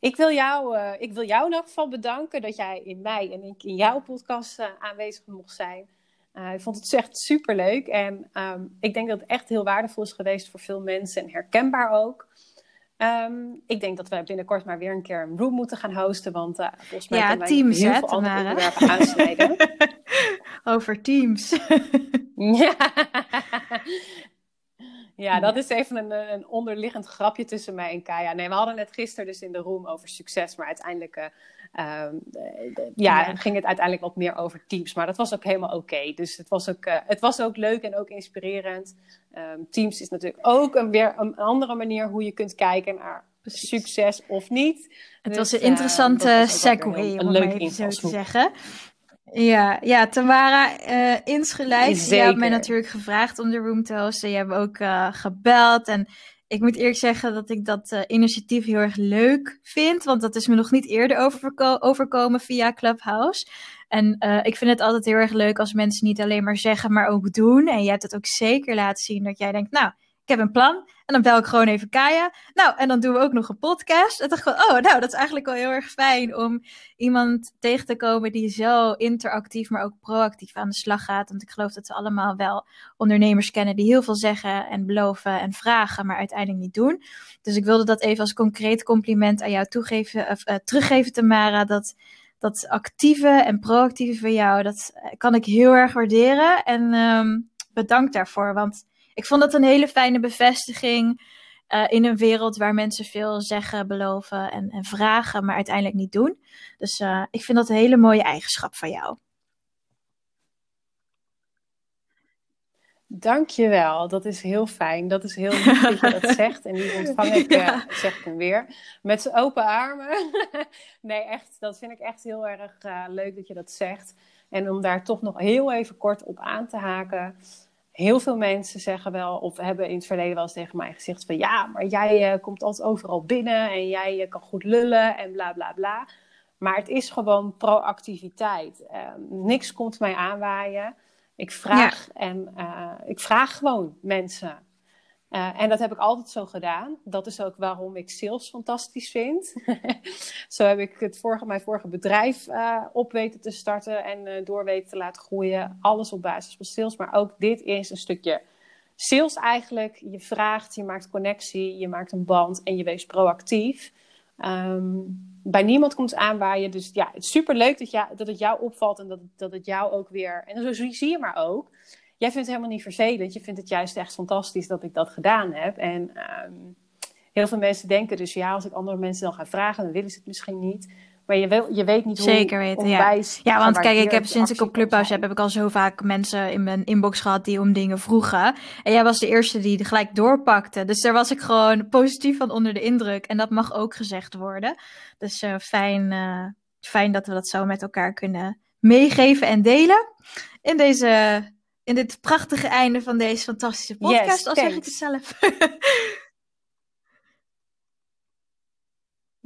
Ik wil, jou, eh, ik wil jou in elk geval bedanken dat jij in mij en ik in jouw podcast eh, aanwezig mocht zijn. Eh, ik vond het echt super leuk en ehm, ik denk dat het echt heel waardevol is geweest voor veel mensen en herkenbaar ook. Ehm, ik denk dat we binnenkort maar weer een keer een room moeten gaan hosten, want eh, volgens mij Ja, wij Teams, heel hè, veel andere onderwerpen aansnijden. Over Teams. Ja. Ja, dat is even een, een onderliggend grapje tussen mij en Kaya. Nee, we hadden het gisteren dus in de room over succes, maar uiteindelijk eh, ehm, eh, de- ja, Ja. ging het uiteindelijk wat meer over teams. Maar dat was ook helemaal oké. Dus het was, ook, eh, het was ook leuk en ook inspirerend. Ehm, teams is natuurlijk ook een, weer een andere manier hoe je kunt kijken naar Precies. succes of niet. Het Dus, was een eh, interessante was om een maar even zo te zeggen. Ja, ja Tamara, eh insgelijks. Je hebt mij natuurlijk gevraagd om de room te hosten. Je hebt ook eh, gebeld. En ik moet eerlijk zeggen dat ik dat eh, initiatief heel erg leuk vind. Want dat is me nog niet eerder overko- overkomen via Clubhouse. En eh, ik vind het altijd heel erg leuk als mensen niet alleen maar zeggen, maar ook doen. En je hebt het ook zeker laten zien dat jij denkt, nou, ik heb een plan En dan bel ik gewoon even Kaya. Nou, en dan doen we ook nog een podcast. En dacht ik oh, nou, dat is eigenlijk wel heel erg fijn om iemand tegen te komen die zo interactief, maar ook proactief aan de slag gaat. Want ik geloof dat we allemaal wel ondernemers kennen die heel veel zeggen en beloven en vragen, maar uiteindelijk niet doen. Dus ik wilde dat even als concreet compliment aan jou toegeven, of, uh, teruggeven, Tamara. Dat dat actieve en proactieve van jou, dat eh, kan ik heel erg waarderen. En um, bedankt daarvoor, want ik vond dat een hele fijne bevestiging uh, in een wereld waar mensen veel zeggen, beloven en, en vragen, maar uiteindelijk niet doen. Dus uh, ik vind dat een hele mooie eigenschap van jou. Dankjewel, dat is heel fijn. Dat is heel lief dat je dat zegt. En die ontvang ik, ja. uh, zeg ik hem weer, met zijn open armen. nee, echt, dat vind ik echt heel erg leuk dat je dat zegt. En om daar toch nog heel even kort op aan te haken. Heel veel mensen zeggen wel, of hebben in het verleden wel eens tegen mij gezegd van... Ja, maar jij uh, komt altijd overal binnen en jij kan goed lullen en bla bla bla. Maar het is gewoon proactiviteit. niks komt mij aanwaaien. Ik vraag, ja. en, uh, ik vraag gewoon mensen. Uh, en dat heb ik altijd zo gedaan. Dat is ook waarom ik sales fantastisch vind. zo heb ik het mijn vorige bedrijf uh, op weten te starten en door weten te laten groeien. Alles op basis van sales. Maar ook dit is een stukje sales eigenlijk. Je vraagt, je maakt connectie, je maakt een band en je wees proactief. Um, bij niemand komt aanwaaien. Dus ja, het is super leuk dat, dat het jou opvalt en dat, dat het jou ook weer. En zo zie je maar ook. Jij vindt het helemaal niet vervelend. Je vindt het juist echt fantastisch dat ik dat gedaan heb. En um, heel veel mensen denken dus ja, als ik andere mensen dan ga vragen, dan willen ze het misschien niet. Maar je, wil, je weet niet hoe Zeker weten, ja. Ja, want kijk, ik heb sinds ik op Clubhouse heb, heb ik al zo vaak mensen in mijn inbox gehad die om dingen vroegen. En jij was de eerste die gelijk doorpakte. Dus daar was ik gewoon positief van onder de indruk. En dat mag ook gezegd worden. Dus uh, fijn, uh, fijn dat we dat zo met elkaar kunnen meegeven en delen. In, deze, in dit prachtige einde van deze fantastische podcast, yes, al zeg ik het zelf.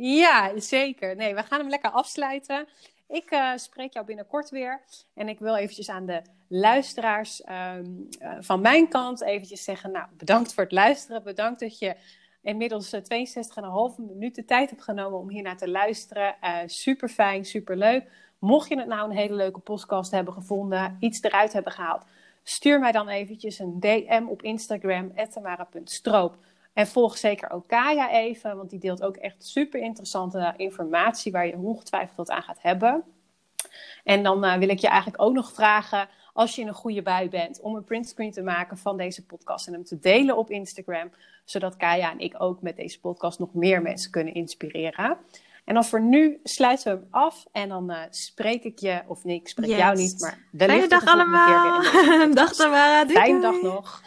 Ja, zeker. Nee, we gaan hem lekker afsluiten. Ik uh, spreek jou binnenkort weer. En ik wil eventjes aan de luisteraars um, uh, van mijn kant eventjes zeggen... Nou, bedankt voor het luisteren. Bedankt dat je inmiddels uh, 62,5 minuten tijd hebt genomen om hier naar te luisteren. super fijn, super leuk. Mocht je het nou een hele leuke podcast hebben gevonden, iets eruit hebben gehaald... stuur mij dan eventjes een DM op Instagram, tamara.stroop... En volg zeker ook Kaya even, want die deelt ook echt super interessante informatie waar je ongetwijfeld wat aan gaat hebben. En dan uh, wil ik je eigenlijk ook nog vragen, als je in een goede bui bent, om een printscreen te maken van deze podcast en hem te delen op Instagram, zodat Kaya en ik ook met deze podcast nog meer mensen kunnen inspireren. En dan voor nu sluiten we hem af en dan uh, spreek ik je, of nee, ik spreek yes. jou niet, maar wellicht Fijne dag allemaal. Een keer weer in dag Tamara, Fijne dag nog.